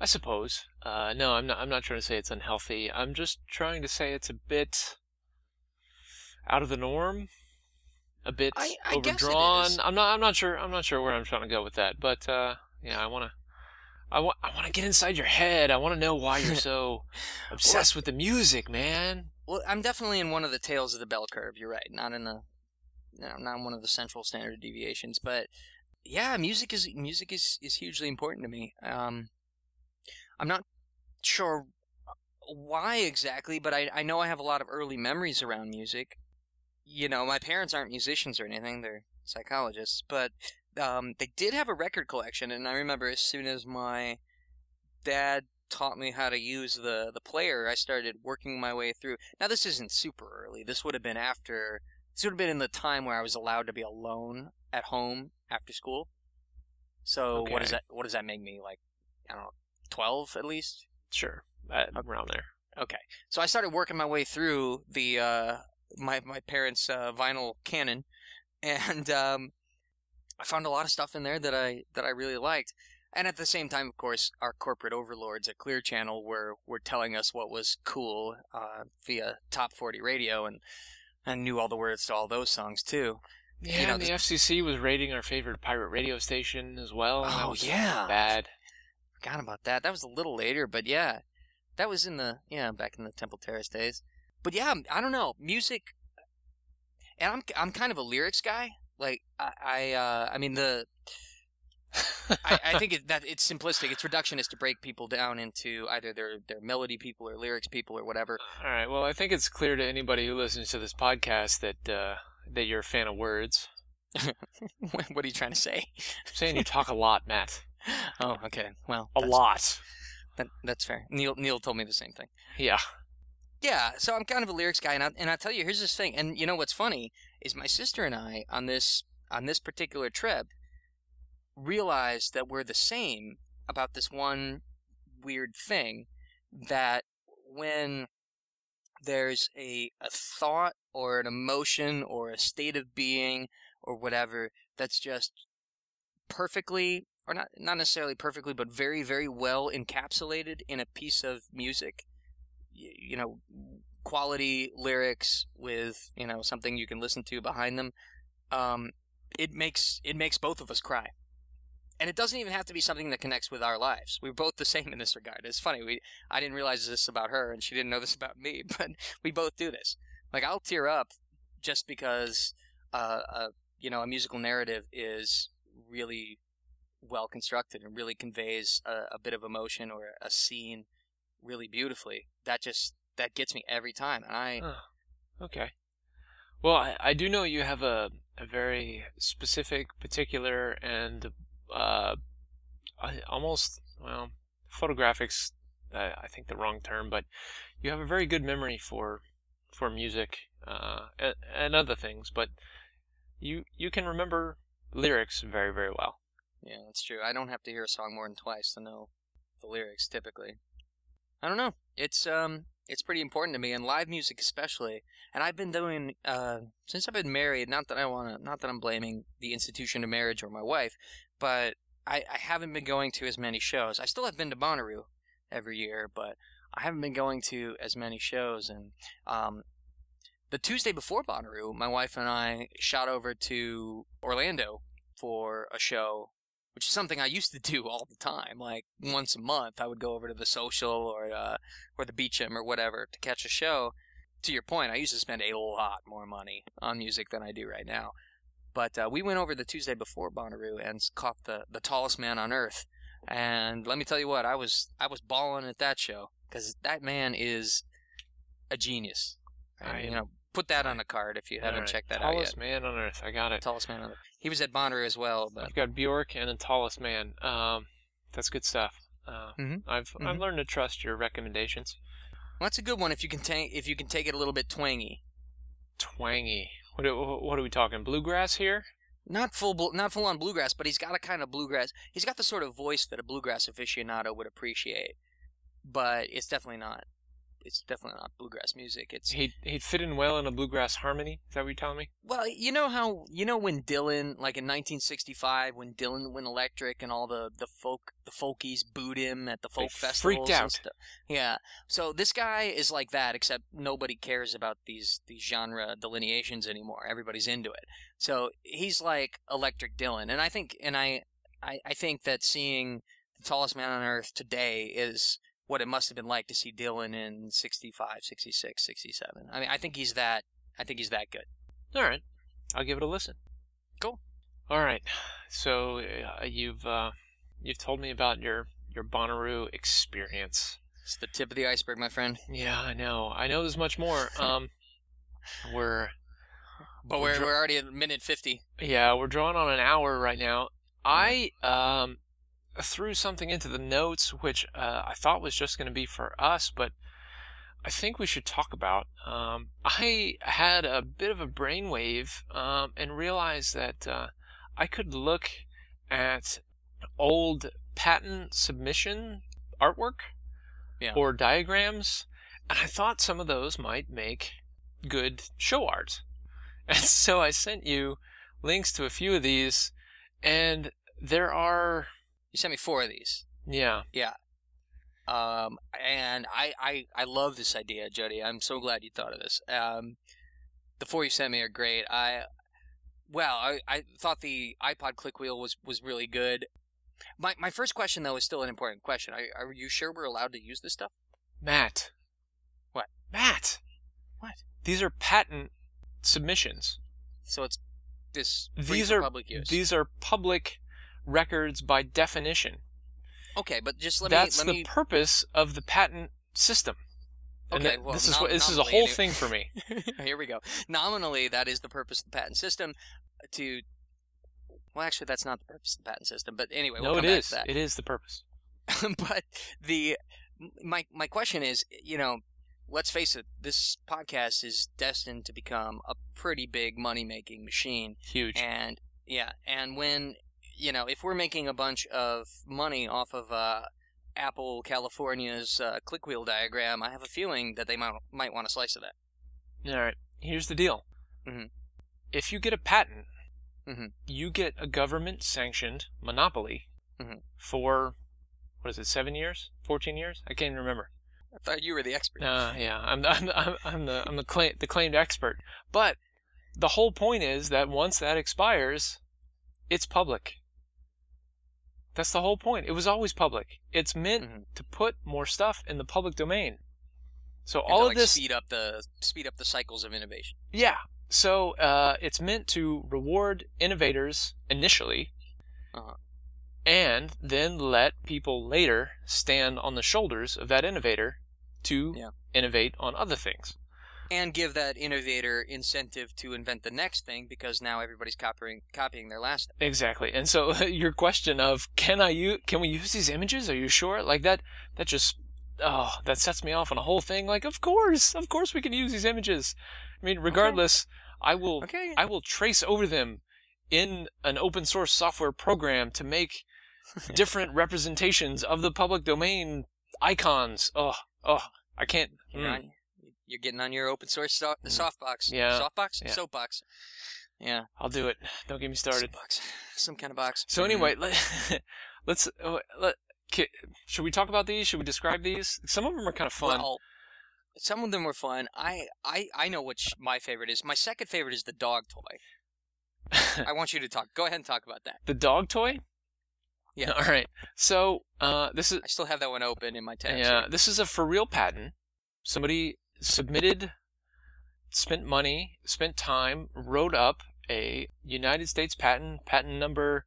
I suppose. Uh, no, I'm not. I'm not trying to say it's unhealthy. I'm just trying to say it's a bit out of the norm, a bit I- I guess it overdrawn. I'm not. I'm not sure. I'm not sure where I'm trying to go with that. But uh, yeah, I want to. I want. I want to get inside your head. I want to know why you're so [laughs] obsessed with the music, man. Well, I'm definitely in one of the tails of the bell curve. You're right. Not in the, you know, not in one of the central standard deviations. But yeah, music is music is is hugely important to me. Um, I'm not sure why exactly, but I I know I have a lot of early memories around music. You know, my parents aren't musicians or anything; they're psychologists, but um, they did have a record collection, and I remember as soon as my dad taught me how to use the the player, I started working my way through. Now this isn't super early. This would have been after. This would have been in the time where I was allowed to be alone at home after school. So what does that what does that make me like? I don't know, twelve at least. Sure, uh, around there. Okay, so I started working my way through the uh, my my parents' uh, vinyl canon, [laughs] and um, I found a lot of stuff in there that I that I really liked. And at the same time, of course, our corporate overlords at Clear Channel were were telling us what was cool uh, via Top 40 radio, and and knew all the words to all those songs too. Yeah, know, and the the- FCC was rating our favorite pirate radio station as well. Oh, yeah. bad. Forgot about that. That was a little later, but yeah, that was in the yeah back in the Temple Terrace days. But yeah, I don't know music, and I'm I'm kind of a lyrics guy. Like I I, uh, I mean the I, I think [laughs] it, that it's simplistic. It's reductionist to break people down into either they're they're melody people or lyrics people or whatever. All right. Well, I think it's clear to anybody who listens to this podcast that uh, that you're a fan of words. [laughs] what are you trying to say? I'm saying you talk a lot, Matt. Oh, okay. Well, A lot. That, that's fair. Neil Neil told me the same thing. Yeah. Yeah, so I'm kind of a lyrics guy, and I, and I tell you, here's this thing, and you know what's funny is my sister and I on this on this particular trip realized that we're the same about this one weird thing that when there's a a thought or an emotion or a state of being or whatever that's just perfectly or not not necessarily perfectly but very very well encapsulated in a piece of music. Y- you know quality lyrics with you know something you can listen to behind them. Um it makes it makes both of us cry. And it doesn't even have to be something that connects with our lives. We're both the same in this regard. It's funny we i didn't realize this about her and she didn't know this about me [laughs] but we both do this. Like i'll tear up just because uh, uh you know a musical narrative is really well constructed and really conveys a, a bit of emotion or a scene really beautifully. That just that gets me every time, and I okay. Well, I, I do know you have a, a very specific, particular, and uh, almost, well, photographics, uh, I think the wrong term, but you have a very good memory for for music uh, and, and other things, but you you can remember lyrics very, very well. Yeah, that's true. I don't have to hear a song more than twice to know the lyrics typically. I don't know. It's um it's pretty important to me and live music especially. And I've been doing uh since I've been married, not that I want to not that I'm blaming the institution of marriage or my wife, but I I haven't been going to as many shows. I still have been to Bonnaroo every year, but I haven't been going to as many shows and um the Tuesday before Bonnaroo, my wife and I shot over to Orlando for a show which is something I used to do [laughs] all the time. Like once a month, I would go over to the social or uh, or the Beacham or whatever to catch a show. To your point, I used to spend a lot more money on music than I do right now. But uh, we went over the Tuesday before Bonnaroo and caught the the tallest man on earth. And let me tell you what, I was I was balling at that show because that man is a genius. I- you know, put that on a card if you haven't Alright, checked that out yet. Tallest man on earth. I got it. Tallest man on earth. He was at Bonnaroo as well, but I've got Bjork and the tallest man. Um, that's good stuff. Uh, Mhm. I've I've Mhm. learned to trust your recommendations. Well, that's a good one if you can take if you can take it a little bit twangy. Twangy. What are- what are we talking? Bluegrass here? Not full bl- not full on bluegrass, but he's got a kind of bluegrass. He's got the sort of voice that a bluegrass aficionado would appreciate. But it's definitely not. It's definitely not bluegrass music. It's He he'd fit in well in a bluegrass harmony. Is that what you're telling me? well, you know how you know when Dylan, like in 1965, when Dylan went electric and all the the folk the folkies booed him at the folk They festivals. freaked out. Yeah. So this guy is like that, except nobody cares about these these genre delineations anymore. Everybody's into it. So he's like Electric Dylan, and I think and I I, I think that seeing the tallest man on earth today is what it must have been like to see Dylan in 65, 66, 67. I mean, I think he's that. I think he's that good. All right, I'll give it a listen. Cool. All right. So uh, you've uh, you've told me about your your Bonnaroo experience. It's the tip of the iceberg, my friend. Yeah, I know. I know there's much more. [laughs] Um, we're But We're we're, dr- we're already at minute 50. yeah, we're drawing on an hour right now. I um threw something into the notes which uh, I thought was just going to be for us, but I think we should talk about. Um, [laughs] I had a bit of a brainwave um, and realized that uh, I could look at old patent submission artwork Yeah. or diagrams, and I thought some of those might make good show art. [laughs] And so I sent you links to a few of these, and there are, You sent me four of these. yeah, Yeah. Um, and I, I, I love this idea, Jody. I'm so glad you thought of this. Um, the four you sent me are great. I, well, I, I thought the iPod click wheel was, was really good. My, my first question though is still an important question. Are, are you sure we're allowed to use this stuff? Matt. What? Matt. What? These are patent submissions. So it's this These are public use. these are public records by definition. okay, but just let That's me That's the me. purpose of the patent system. And Okay, that- well, this is what this is a whole thing for me. [laughs] Here we go. Nominally, that is the purpose of the patent system. Uh, to well, actually, that's not the purpose of the patent system. But anyway, we'll no, it come back is. to that. It is the purpose. [laughs] but the my my question is, you know, let's face it, this podcast is destined to become a pretty big money making machine. Huge. And yeah, and when you know, if we're making a bunch of money off of uh, Apple California's uh, click wheel diagram, I have a feeling that they might might want a slice of that. All right. Here's the deal. Mhm. If you get a patent, Mhm. you get a government-sanctioned monopoly Mhm. for what is it? Seven years? Fourteen years? I can't even remember. I thought you were the expert. Uh, yeah, I'm, [laughs] I'm, I'm, I'm the I'm the, claim, the claimed expert. But the whole point is that once that expires, it's public. That's the whole point. It was always public. It's meant Mhm. to put more stuff in the public domain. So And to, all of this speed up the speed up the cycles of innovation. Yeah. So uh, it's meant to reward innovators initially, Uh-huh. and then let people later stand on the shoulders of that innovator to Yeah. innovate on other things. And give that innovator incentive to invent the next thing because now everybody's copying copying their last. Exactly. And so [laughs] your question of can I use can we use these images? Are you sure? Like that that just oh, that sets me off on a whole thing. Like of course, of course we can use these images. I mean, regardless, I will Okay. I will trace over them in an open source software program to make [laughs] different representations of the public domain icons. Oh, oh, I can't. Mm. You're getting on your open source so- softbox. Yeah. Softbox? Yeah. Soapbox. Yeah. I'll do it. Don't get me started. Soapbox. Some kind of box. So anyway, let, [laughs] let's uh, let, should we talk about these? Should we describe these? Some of them are kind of fun. Well, some of them were fun. I, I, I know which my favorite is. My second favorite is the dog toy. [laughs] I want you to talk. Go ahead and talk about that. the dog toy. Yeah. [laughs] All right. So uh, this is I still have that one open in my tabs. yeah this is a for real patent. Somebody submitted, spent money, spent time, wrote up a United States patent, patent number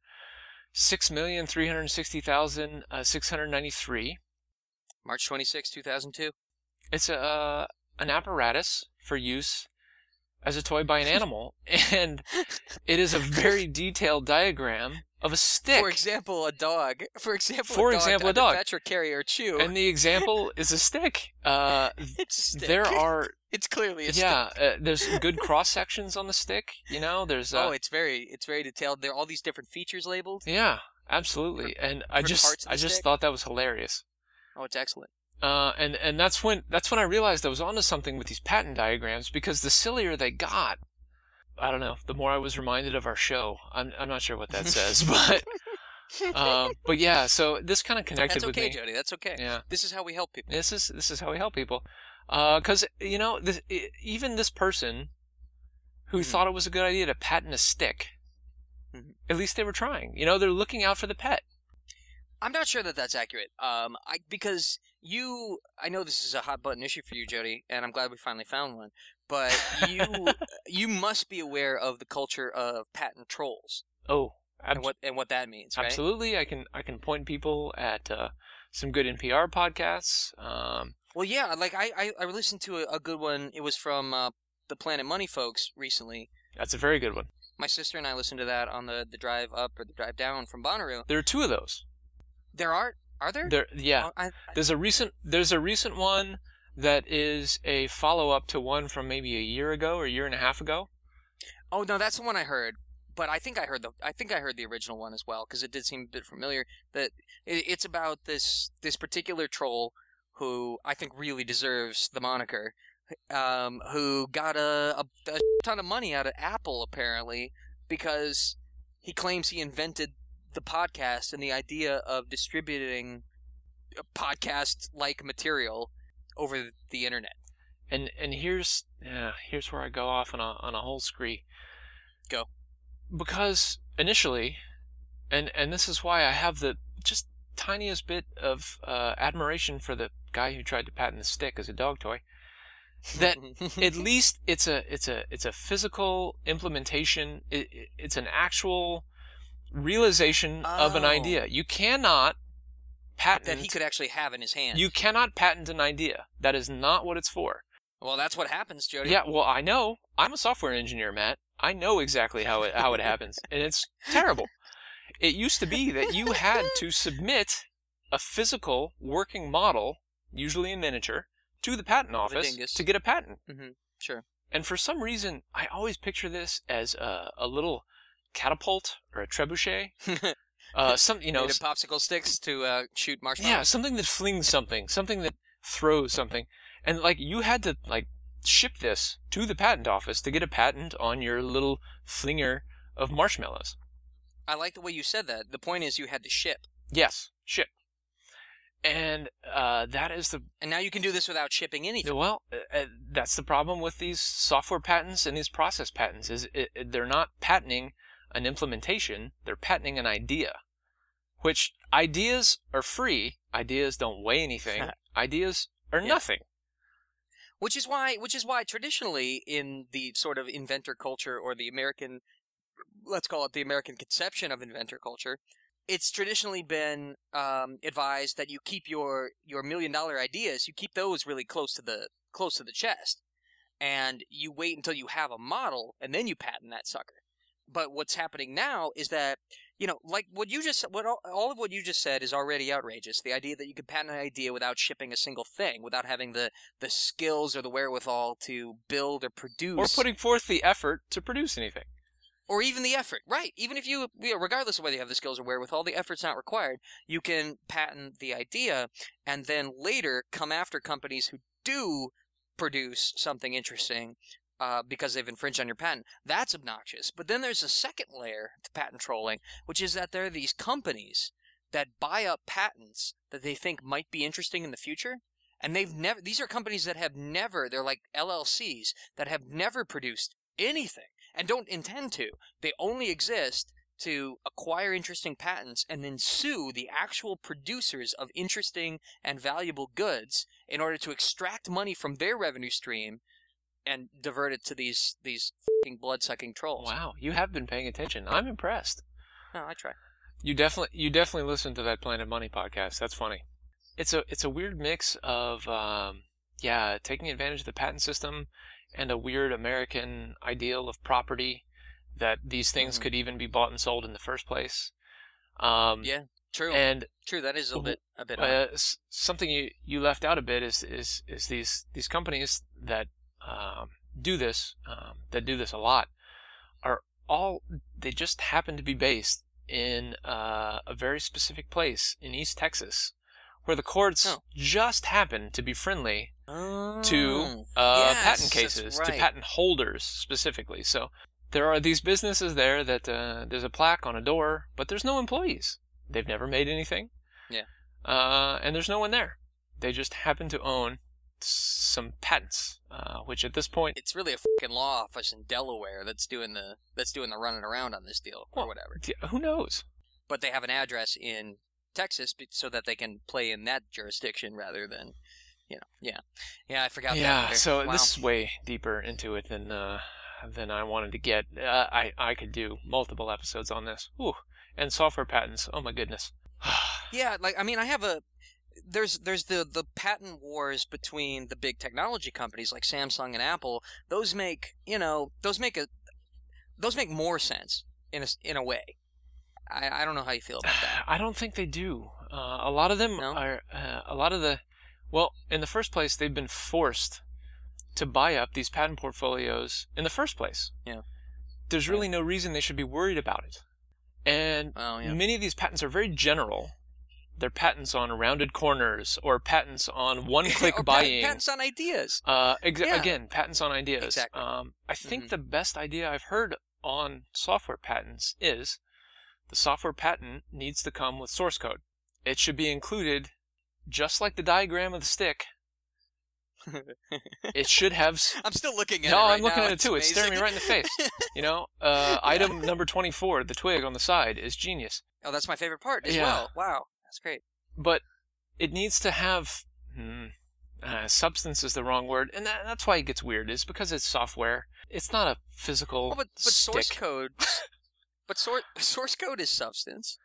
six million three hundred sixty thousand six hundred ninety three. March 26, 2002. It's a uh, an apparatus for use as a toy by an [laughs] animal, and it is a very detailed diagram of a stick. For example, a dog. For example, For a dog example, a dog. fetch or carry or chew. and the example is a stick. Uh, [laughs] it's a stick. there are [laughs] It's clearly a stick. yeah, uh, there's good cross sections on the stick. You know, there's uh, oh, it's very, it's very detailed. There are all these different features labeled. yeah, absolutely. And I just I just stick? thought that was hilarious. Oh, it's excellent. Uh, and and that's when that's when I realized I was onto something with these patent diagrams because the sillier they got, I don't know. The more I was reminded of our show. I'm I'm not sure what that [laughs] says, but um, but yeah. So this kind of connected That's with okay, me. Jody. That's okay. Yeah. This is how we help people. This is this is how we help people. Because you know, this, even this person who Mhm. thought it was a good idea to patent a stick, Mhm. at least they were trying. You know, they're looking out for the pet. I'm not sure that that's accurate. Um, I because you, I know this is a hot button issue for you, Jody, and I'm glad we finally found one. But you, [laughs] you must be aware of the culture of patent trolls Oh, and what and what that means, right? absolutely. I can I can point people at uh, some good NPR podcasts. Um, Well, yeah, like I, I, I listened to a, a good one. It was from uh, the Planet Money folks recently. that's a very good one. My sister and I listened to that on the, the drive up or the drive down from Bonnaroo. There are two of those. There are are there? There, yeah. Oh, I, I- There's a recent there's a recent one that is a follow up to one from maybe a year ago or a year and a half ago. oh no, that's the one I heard. But I think I heard the I think I heard the original one as well because it did seem a bit familiar. That it, it's about this this particular troll who I think really deserves the moniker. Um, who got a, a, a ton of money out of Apple apparently because he claims he invented the podcast and the idea of distributing podcast like material over the internet. And and here's yeah, here's where I go off on a on a whole scree. Go. Because initially, and and this is why I have the just tiniest bit of uh, admiration for the guy who tried to patent the stick as a dog toy. That [laughs] at least it's a it's a it's a physical implementation. It, it- it's an actual realization of an Oh. idea. You cannot patent that he could actually have in his hand. You cannot patent an idea. That is not what it's for. well, that's what happens, Jody. Yeah, well, I know. I'm a software engineer, Matt. I know exactly how it how it happens, [laughs] and it's terrible. It used to be that you had to submit a physical working model, usually in miniature, to the patent office dingus. to get a patent. Mm-hmm. Sure. And for some reason, I always picture this as a, a little catapult or a trebuchet. [laughs] Uh, some you know, Made of popsicle sticks to uh, shoot marshmallows. Yeah, something that flings something, something that throws something. And like you had to like ship this to the patent office to get a patent on your little flinger of marshmallows. I like the way you said that. The point is, you had to ship, Yes, ship. And uh, that is the and now you can do this without shipping anything. well, uh, uh, that's the problem with these software patents and these process patents is it, it- they're not patenting an implementation; they're patenting an idea. Which ideas are free. Ideas don't weigh anything. [laughs] ideas are Yeah. nothing. Which is why, which is why traditionally in the sort of inventor culture or the American, let's call it the American conception of inventor culture, it's traditionally been um, advised that you keep your your million dollar ideas, you keep those really close to the close to the chest, and you wait until you have a model and then you patent that sucker. But what's happening now is that you know, like what you just what all, all of what you just said is already outrageous. The idea that you could patent an idea without shipping a single thing, without having the the skills or the wherewithal to build or produce, or putting forth the effort to produce anything. or even the effort, right? Even if you, you know, regardless of whether you have the skills or wherewithal, the effort's not required. You can patent the idea and then later come after companies who do produce something interesting uh, because they've infringed on your patent. That's obnoxious. But then there's a second layer to patent trolling, which is that there are these companies that buy up patents that they think might be interesting in the future. And they've never, these are companies that have never, they're like LLCs that have never produced anything and don't intend to. They only exist to acquire interesting patents and then sue the actual producers of interesting and valuable goods in order to extract money from their revenue stream and divert it to these these fucking blood-sucking trolls. Wow, you have been paying attention. I'm impressed. No, I try. You definitely you definitely listen to that Planet Money podcast. That's funny. It's a it's a weird mix of um, yeah, taking advantage of the patent system and a weird American ideal of property that these things Mhm. could even be bought and sold in the first place. Um, Yeah, true. and true. That is a bit a bit. uh, something you, you left out a bit is is is these these companies that um, do this um, that do this a lot are all they just happen to be based in uh, a very specific place in East Texas where the courts Oh. just happen to be friendly to Oh. uh, Yes, patent cases to patent holders specifically so there are these businesses there that uh, there's a plaque on a door but there's no employees they've never made anything Yeah. uh, and there's no one there they just happen to own some patents uh, which at this point It's really a fucking law office in Delaware that's doing the that's doing the running around on this deal or Well, whatever. d- who knows But they have an address in Texas so that they can play in that jurisdiction rather than, you know, yeah, yeah. I forgot. that yeah there. so Wow. this is way deeper into it than uh, than I wanted to get uh, I, I could do multiple episodes on this Ooh. and software patents oh my goodness [sighs] Yeah, like I mean, I have a there's there's the the patent wars between the big technology companies like Samsung and Apple. Those make you know those make a those make more sense in a in a way. I I don't know how you feel about that. [sighs] I don't think they do. Uh, a lot of them No? are. Uh, a lot of the. Well, in the first place, they've been forced to buy up these patent portfolios in the first place. Yeah. There's really no reason they should be worried about it. And yeah. many of these patents are very general. They're patents on rounded corners or patents on [laughs] one-click buying. patents on ideas. Uh, exa- Yeah. Again, patents on ideas. Exactly. Um, I think Mhm. the best idea I've heard on software patents is the software patent needs to come with source code. It should be included, just like the diagram of the stick. It should have. s- [laughs] I'm still looking at no, it. right I'm looking now. at it too. It's staring me right in the face. [laughs] You know, uh, item number 24, the twig on the side, is genius. Oh, that's my favorite part as Yeah. well. Wow, that's great. but it needs to have hmm, uh, substance is the wrong word, and that, that's why it gets weird. Is because it's software. It's not a physical Well, but but source code, [laughs] but source source code is substance.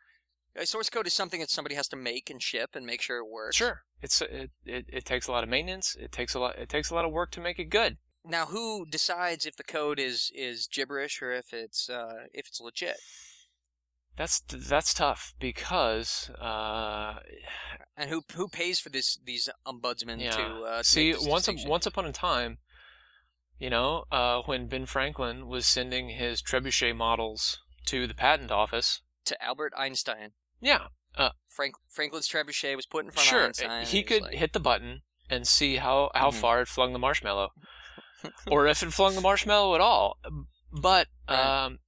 Source code is something that somebody has to make and ship and make sure it works. Sure, it's it, it it takes a lot of maintenance. It takes a lot. It takes a lot of work to make it good. Now, who decides if the code is is gibberish or if it's uh, if it's legit? That's that's tough because uh, And who who pays for this these ombudsmen yeah. to uh, See, once distinction? once upon a time, you know, uh, when Ben Franklin was sending his trebuchet models to the patent office, to Albert Einstein, yeah, Frank Franklin's trebuchet was put in front sure, of Einstein. he could like, hit the button and see how how Mhm. far it flung the marshmallow, [laughs] or if it flung the marshmallow at all. But Right. um,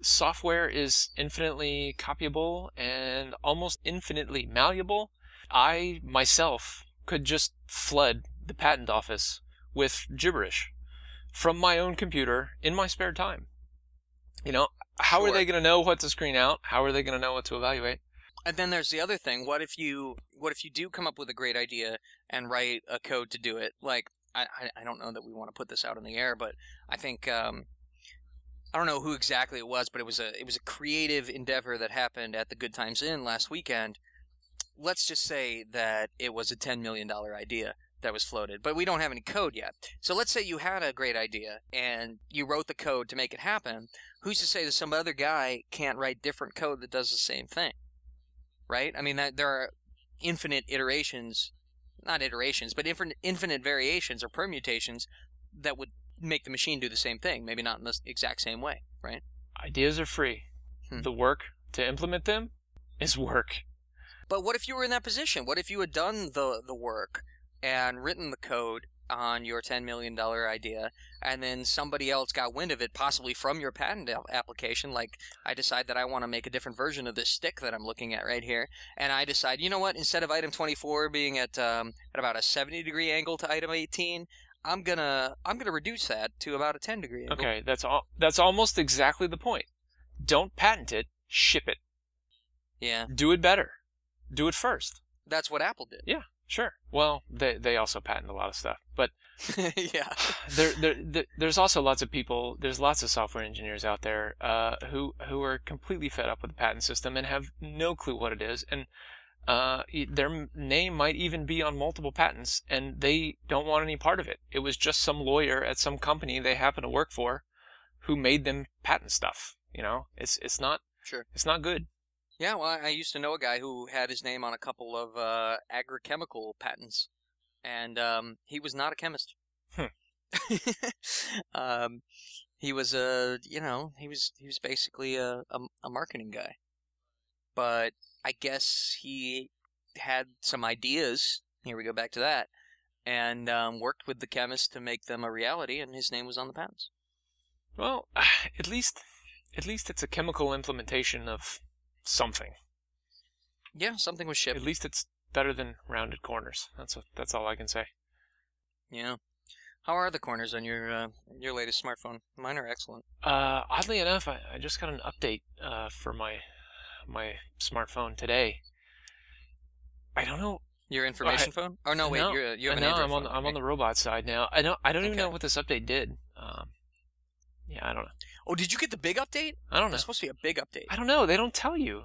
software is infinitely copyable and almost infinitely malleable. I myself could just flood the patent office with gibberish from my own computer in my spare time. You know, how are they going to know what to screen out? How are they going to know what to evaluate? And then there's the other thing. What if you what if you do come up with a great idea and write a code to do it? Like I I, I don't know that we want to put this out in the air, but I think um, I don't know who exactly it was, but it was a it was a creative endeavor that happened at the Good Times Inn last weekend. Let's just say that it was a ten million dollar idea that was floated, but we don't have any code yet. So let's say you had a great idea and you wrote the code to make it happen. Who's to say that some other guy can't write different code that does the same thing? Right? I mean, that there are infinite iterations, not iterations, but infinite, infinite variations or permutations that would make the machine do the same thing. Maybe not in the exact same way, right? Ideas are free. Hmm. The work to implement them is work. But what if you were in that position? What if you had done the the work and written the code on your ten million dollar idea, and then somebody else got wind of it, possibly from your patent application? Like, I decide that I want to make a different version of this stick that I'm looking at right here, and I decide, you know what? Instead of item 24 being at um, at about a 70 degree angle to item 18, I'm gonna I'm gonna reduce that to about a 10 degree angle. Okay, that's all. That's almost exactly the point. Don't patent it. Ship it. Yeah, Do it better. Do it first. that's what Apple did. Yeah, sure. Well, they they also patent a lot of stuff, but [laughs] yeah. [sighs] there, there, there there's also lots of people. There's lots of software engineers out there uh, who who are completely fed up with the patent system and have no clue what it is, and uh, their name might even be on multiple patents, and they don't want any part of it. It was just some lawyer at some company they happen to work for, who made them patent stuff. You know, it's it's not Sure. it's not good. Yeah, well, I used to know a guy who had his name on a couple of uh, agrochemical patents, and um, he was not a chemist. Hmm. [laughs] um, he was a, you know, he was he was basically a, a a marketing guy, but I guess he had some ideas. Here we go back to that, and um, worked with the chemist to make them a reality, and his name was on the patents. Well, [sighs] at least at least it's a chemical implementation of something. Yeah, something was shipped. At least it's better than rounded corners. That's a, that's all I can say. Yeah. How are the corners on your uh, your latest smartphone? Mine are excellent. Uh, oddly enough, I, I just got an update uh, for my my smartphone today. I don't know. Your information phone? Oh no, wait, No, you're you have I an know Android I'm on phone, the, I'm on the robot side now. I don't I don't even know what this update did. Um, yeah, I don't know. Oh, did you get the big update? I don't know. It's supposed to be a big update. I don't know. They don't tell you.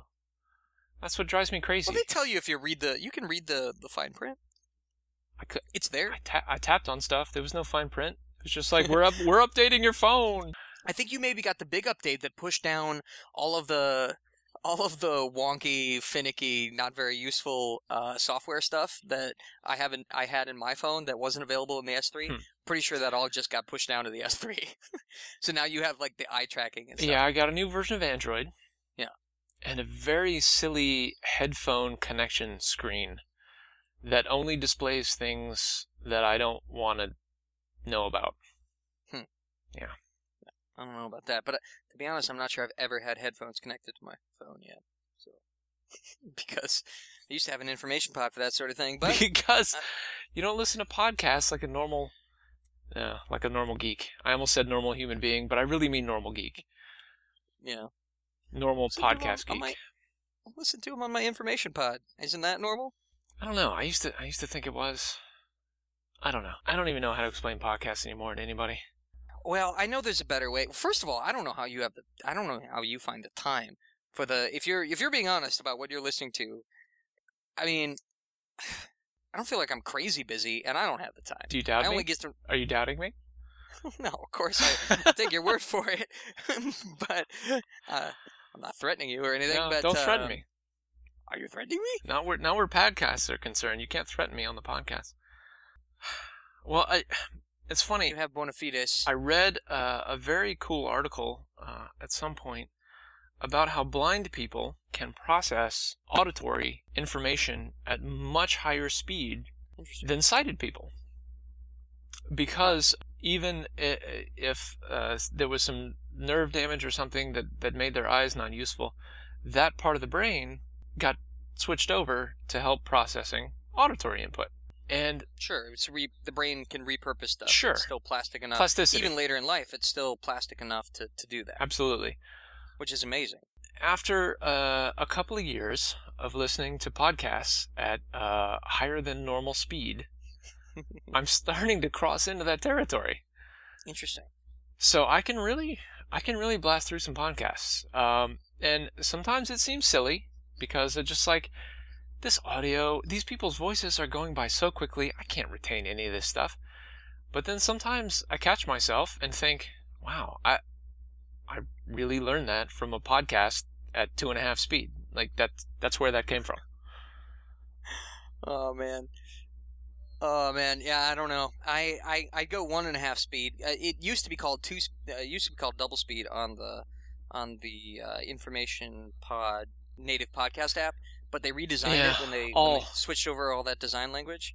That's what drives me crazy. Well, they tell you if you read the you can read the the fine print. I could, It's there. I, ta- I tapped on stuff. There was no fine print. It was just like we're up we're updating your phone. [laughs] I think you maybe got the big update that pushed down all of the all of the wonky, finicky, not very useful uh, software stuff that I haven't I had in my phone that wasn't available in the S3. Hmm. Pretty sure that all just got pushed down to the S3. [laughs] so now you have like the eye tracking and stuff. Yeah, I got a new version of Android. Yeah. And a very silly headphone connection screen that only displays things that I don't want to know about. I don't know about that, but uh, to be honest, I'm not sure I've ever had headphones connected to my phone yet. So [laughs] because I used to have an information pod for that sort of thing, but [laughs] because you don't listen to podcasts like a normal uh, like a normal geek. I almost said normal human being, but I really mean normal geek. yeah, Normal Listen podcast on geek. my- listen to them on my information pod. Isn't that normal? I don't know. I used to I used to think it was I don't know. I don't even know how to explain podcasts anymore to anybody. Well, I know there's a better way. First of all, I don't know how you have the. I don't know how you find the time for the. If you're if you're being honest about what you're listening to, I mean, [sighs] I don't feel like I'm crazy busy, and I don't have the time. Do you doubt I me? get to. Are you doubting me? [laughs] No, of course I I'll [laughs] take your word for it, [laughs] but uh, I'm not threatening you or anything. No, but don't threaten uh, me. Are you threatening me? Not where not where podcasts are concerned. You can't threaten me on the podcast. [sighs] Well, I it's funny. You have bona fides. I read uh, a very cool article uh, at some point about how blind people can process auditory information at much higher speed than sighted people. Because even if uh, there was some nerve damage or something that, that made their eyes non useful, that part of the brain got switched over to help processing auditory input. And Sure, it's re- the brain can repurpose stuff. Sure. It's still plastic enough. plasticity. Even later in life, it's still plastic enough to, to do that, absolutely. which is amazing. After uh, a couple of years of listening to podcasts at uh, higher than normal speed, [laughs] I'm starting to cross into that territory. Interesting. So I can really, I can really blast through some podcasts. Um, and sometimes it seems silly because it just like this audio, these people's voices are going by so quickly, I can't retain any of this stuff. But then sometimes I catch myself and think, wow, I, I really learned that from a podcast at two and a half speed. Like that, that's where that came from. Oh man. Oh man, yeah, I don't know. I I I go one and a half speed. Uh, it used to be called two. Uh, it used to be called double speed on the on the uh, information pod native podcast app, but they redesigned Yeah, it when they, when all- they switched over all that design language.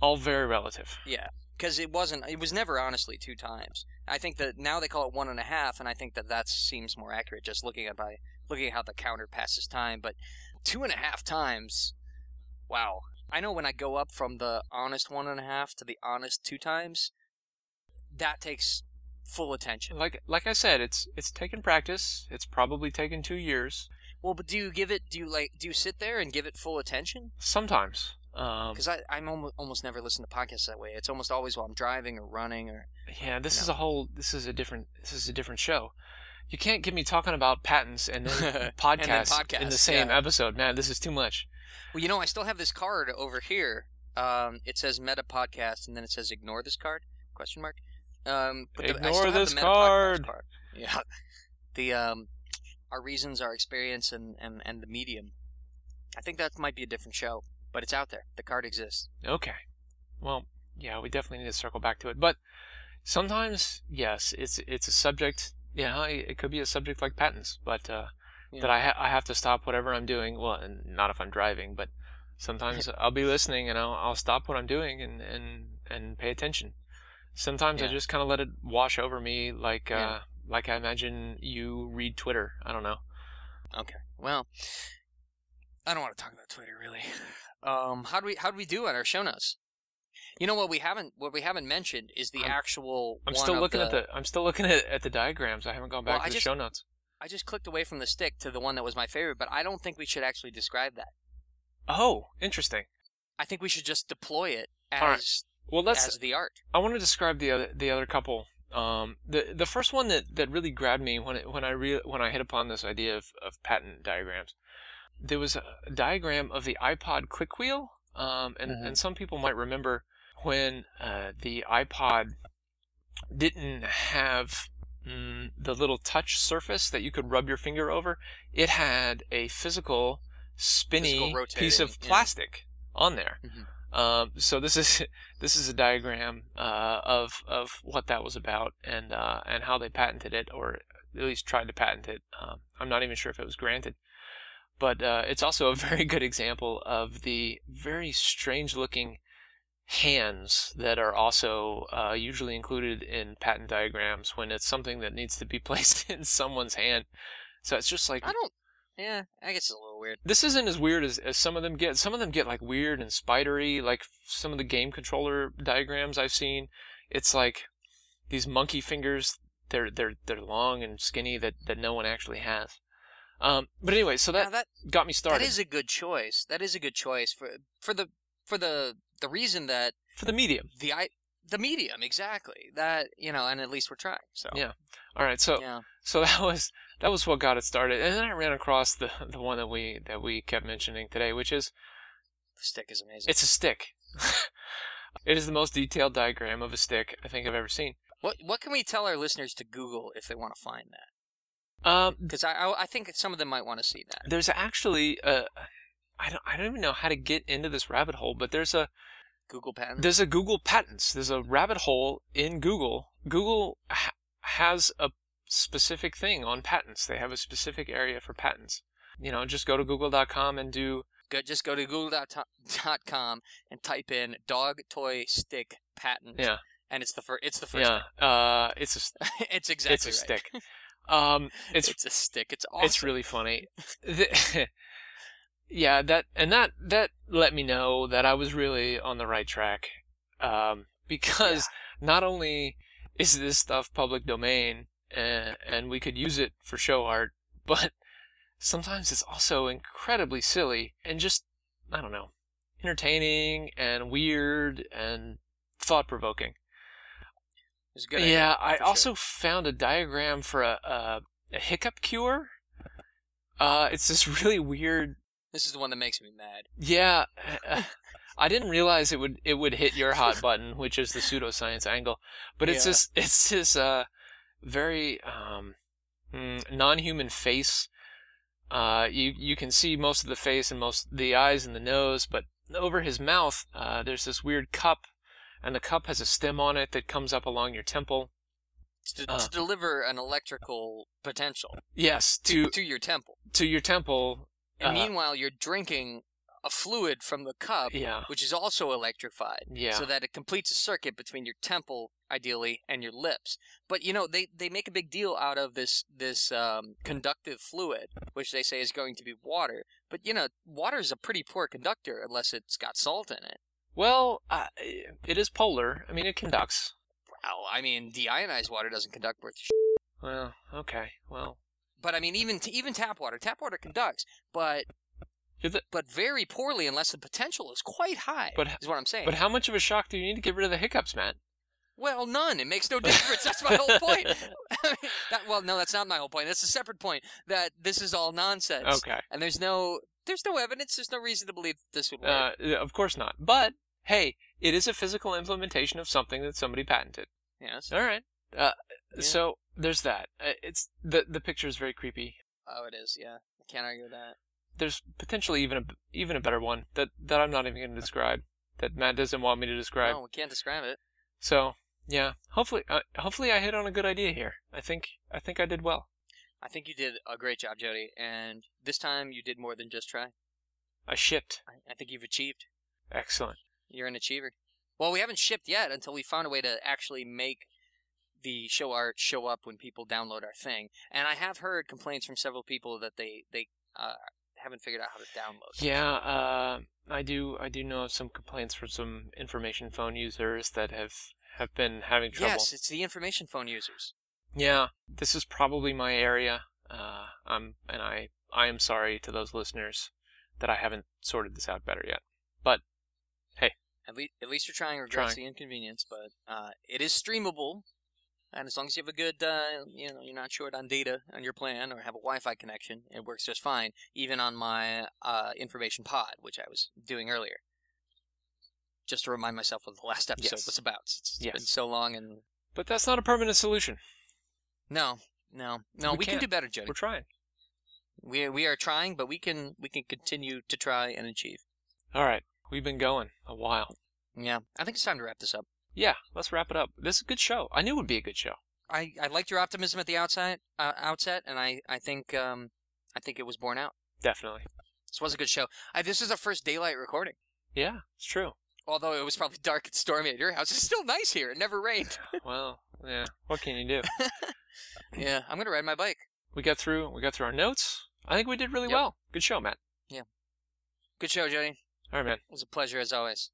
All very relative. Yeah, because it wasn't. It was never honestly two times. I think that now they call it one and a half, and I think that that seems more accurate. Just looking at by looking at how the counter passes time, but two and a half times. Wow. I know when I go up from the honest one and a half to the honest two times, that takes full attention. Like like I said, it's it's taken practice. It's probably taken two years. Well, but do you give it? Do you like? Do you sit there and give it full attention? Sometimes. Um, Because I I'm almost, almost never listen to podcasts that way. It's almost always while I'm driving or running or. yeah, this No. is a whole. This is a different. This is a different show. You can't get me talking about patents and then [laughs] podcasts in the same yeah. episode. Man, this is too much. Well, you know, I still have this card over here. Um, it says Meta Podcast, and then it says Ignore this card? Question mark. Um, but Ignore this the Meta Podcast card. [laughs] Yeah. The um, our reasons, our experience, and, and and the medium. I think that might be a different show, but it's out there. The card exists. Okay. Well, yeah, we definitely need to circle back to it. But sometimes, yes, it's it's a subject. Yeah, it it could be a subject like patents, but uh, Yeah. that I ha- I have to stop whatever I'm doing. Well, and not if I'm driving, but sometimes [laughs] I'll be listening and I'll I'll stop what I'm doing and and and pay attention. Sometimes I just kind of let it wash over me, like Yeah. uh, like I imagine you read Twitter. I don't know. Okay. Well, I don't want to talk about Twitter really. Um, how do we how do we do on our show notes? You know what we haven't what we haven't mentioned is the I'm- actual. I'm still looking at the I'm still looking at, at the diagrams. I haven't gone Well, back I to the just- show notes. I just clicked away from the stick to the one that was my favorite, but I don't think we should actually describe that. Oh, interesting. I think we should just deploy it as right. Well, let's as the art. I want to describe the other the other couple. Um, the the first one that, that really grabbed me when it, when I re- when I hit upon this idea of, of patent diagrams, there was a diagram of the iPod click wheel. Um, and Mhm. and some people might remember when uh, the iPod didn't have mm, the little touch surface that you could rub your finger over. It had a physical spinny Physical piece of rotating, yeah. plastic on there. Mhm. Um, so this is [laughs] this is a diagram uh, of of what that was about and uh, and how they patented it, or at least tried to patent it. Um, I'm not even sure if it was granted, but uh, it's also a [laughs] very good example of the very strange looking hands that are also uh, usually included in patent diagrams when it's something that needs to be [laughs] placed in someone's hand. So it's just like I don't. Yeah, I guess it's a little weird. this isn't as weird as, as some of them get. Some of them get like weird and spidery, like some of the game controller diagrams I've seen. It's like these monkey fingers. They're they're they're long and skinny that, that no one actually has. Um, but anyway, so Now that that got me started that is a good choice. That is a good choice for for the for the the reason that for the medium. the i the medium exactly that you know, and at least we're trying. So Yeah. All right, so yeah. so [laughs] that was that was what got it started, and then I ran across the [laughs] the one that we that we kept mentioning today, which is The stick is amazing. it's a stick. [laughs] it is the most detailed diagram of a stick I think I've ever seen. What what can we tell our listeners to Google if they want to find that? Um, Because I, I I think some of them might want to see that. there's actually uh, I don't I don't even know how to get into this rabbit hole, but there's a Google patent. there's a Google patents. There's a rabbit hole in Google. Google ha- has a specific thing on patents. They have a specific area for patents. You know, just go to google.com and do Go, just go to google.com and type in dog toy stick patent. yeah And it's the first. It's the first. yeah. Uh, it's a [laughs] it's exactly it's a right. stick. [laughs] Um, it's It's a stick. It's awesome. it's really funny. [laughs] The- yeah, that and that that let me know that I was really on the right track. Um, because not only is this stuff public domain and, and we could use it for show art, [laughs] but sometimes it's also incredibly silly and just I don't know, entertaining and weird and thought provoking. Yeah, I sure. also found a diagram for a, a, a hiccup cure. Uh, it's this really weird This is the one that makes me mad. Yeah, [laughs] I didn't realize it would it would hit your hot button, which is the pseudoscience angle. But it's Yeah. this it's this uh very um mm, non-human face. Uh, you you can see most of the face and most the eyes and the nose, but over his mouth, uh, there's this weird cup, and the cup has a stem on it that comes up along your temple. To, Uh. to deliver an electrical potential Yes, to, to to your temple. to your temple. And Uh, meanwhile, you're drinking a fluid from the cup, Yeah, which is also electrified. yeah. so that it completes a circuit between your temple ideally and your lips but you know they, they make a big deal out of this this um, conductive fluid which they say is going to be water but you know water is a pretty poor conductor unless it's got salt in it well, uh, it is polar. I mean, it conducts. well i mean deionized water doesn't conduct worth sh- Well, okay. Well, but i mean even t- even tap water tap water conducts but the- but very poorly unless the potential is quite high But- is what i'm saying but how much of a shock do you need to get rid of the hiccups, Matt? Well none it makes no difference that's my whole point [laughs] [laughs] that, well no that's not my whole point that's a separate point that this is all nonsense Okay. and there's no there's no evidence there's no reason to believe that this would work Uh, of course not. But hey, it is a physical implementation of something that somebody patented. yes All right. Uh, Yeah. So there's that. Uh, It's the the picture is very creepy. oh it is yeah i can't argue with that There's potentially even a even a better one that that I'm not even going to describe. That Matt doesn't want me to describe. no we can't describe it So yeah, hopefully uh, hopefully I hit on a good idea here. I think I think I did well. i think you did a great job jody and this time you did more than just try I shipped. i, I think you've achieved Excellent. you're an achiever well we haven't shipped yet until we found a way to actually make the show art show up when people download our thing and i have heard complaints from several people that they they uh, haven't figured out how to download Yeah, uh, I do. I do know of some complaints from some information phone users that have have been having trouble. yes it's the information phone users Yeah, this is probably my area. Uh, I'm and I I am sorry to those listeners that I haven't sorted this out better yet. But hey, at least, at least you're trying. Regrets Trying. the inconvenience, but uh, it is streamable. And as long as you have a good, uh, you know, you're not short on data on your plan or have a Wi-Fi connection, it works just fine. Even on my uh, information pod, which I was doing earlier, just to remind myself what the last episode Yes. was about. It's Yes. been so long, and But that's not a permanent solution. no, no, no, We we, can do better, Jody. We're trying. We we are trying, but we can we can continue to try and achieve. All right, we've been going a while. Yeah, I think it's time to wrap this up. Yeah, let's wrap it up. This is a good show. I knew it would be a good show. I, I liked your optimism at the outside, uh, outset, and I, I think um, I think it was borne out. Definitely. This was a good show. I, this is our first daylight recording. Yeah, it's true. Although it was probably dark and stormy at your house, it's still nice here. It never rained. [laughs] [laughs] Well, yeah. What can you do? [laughs] yeah, I'm gonna ride my bike. We got through. We got through our notes. I think we did really Yep. well. Good show, Matt. Yeah. Good show, Jody. All right, man. It was a pleasure as always.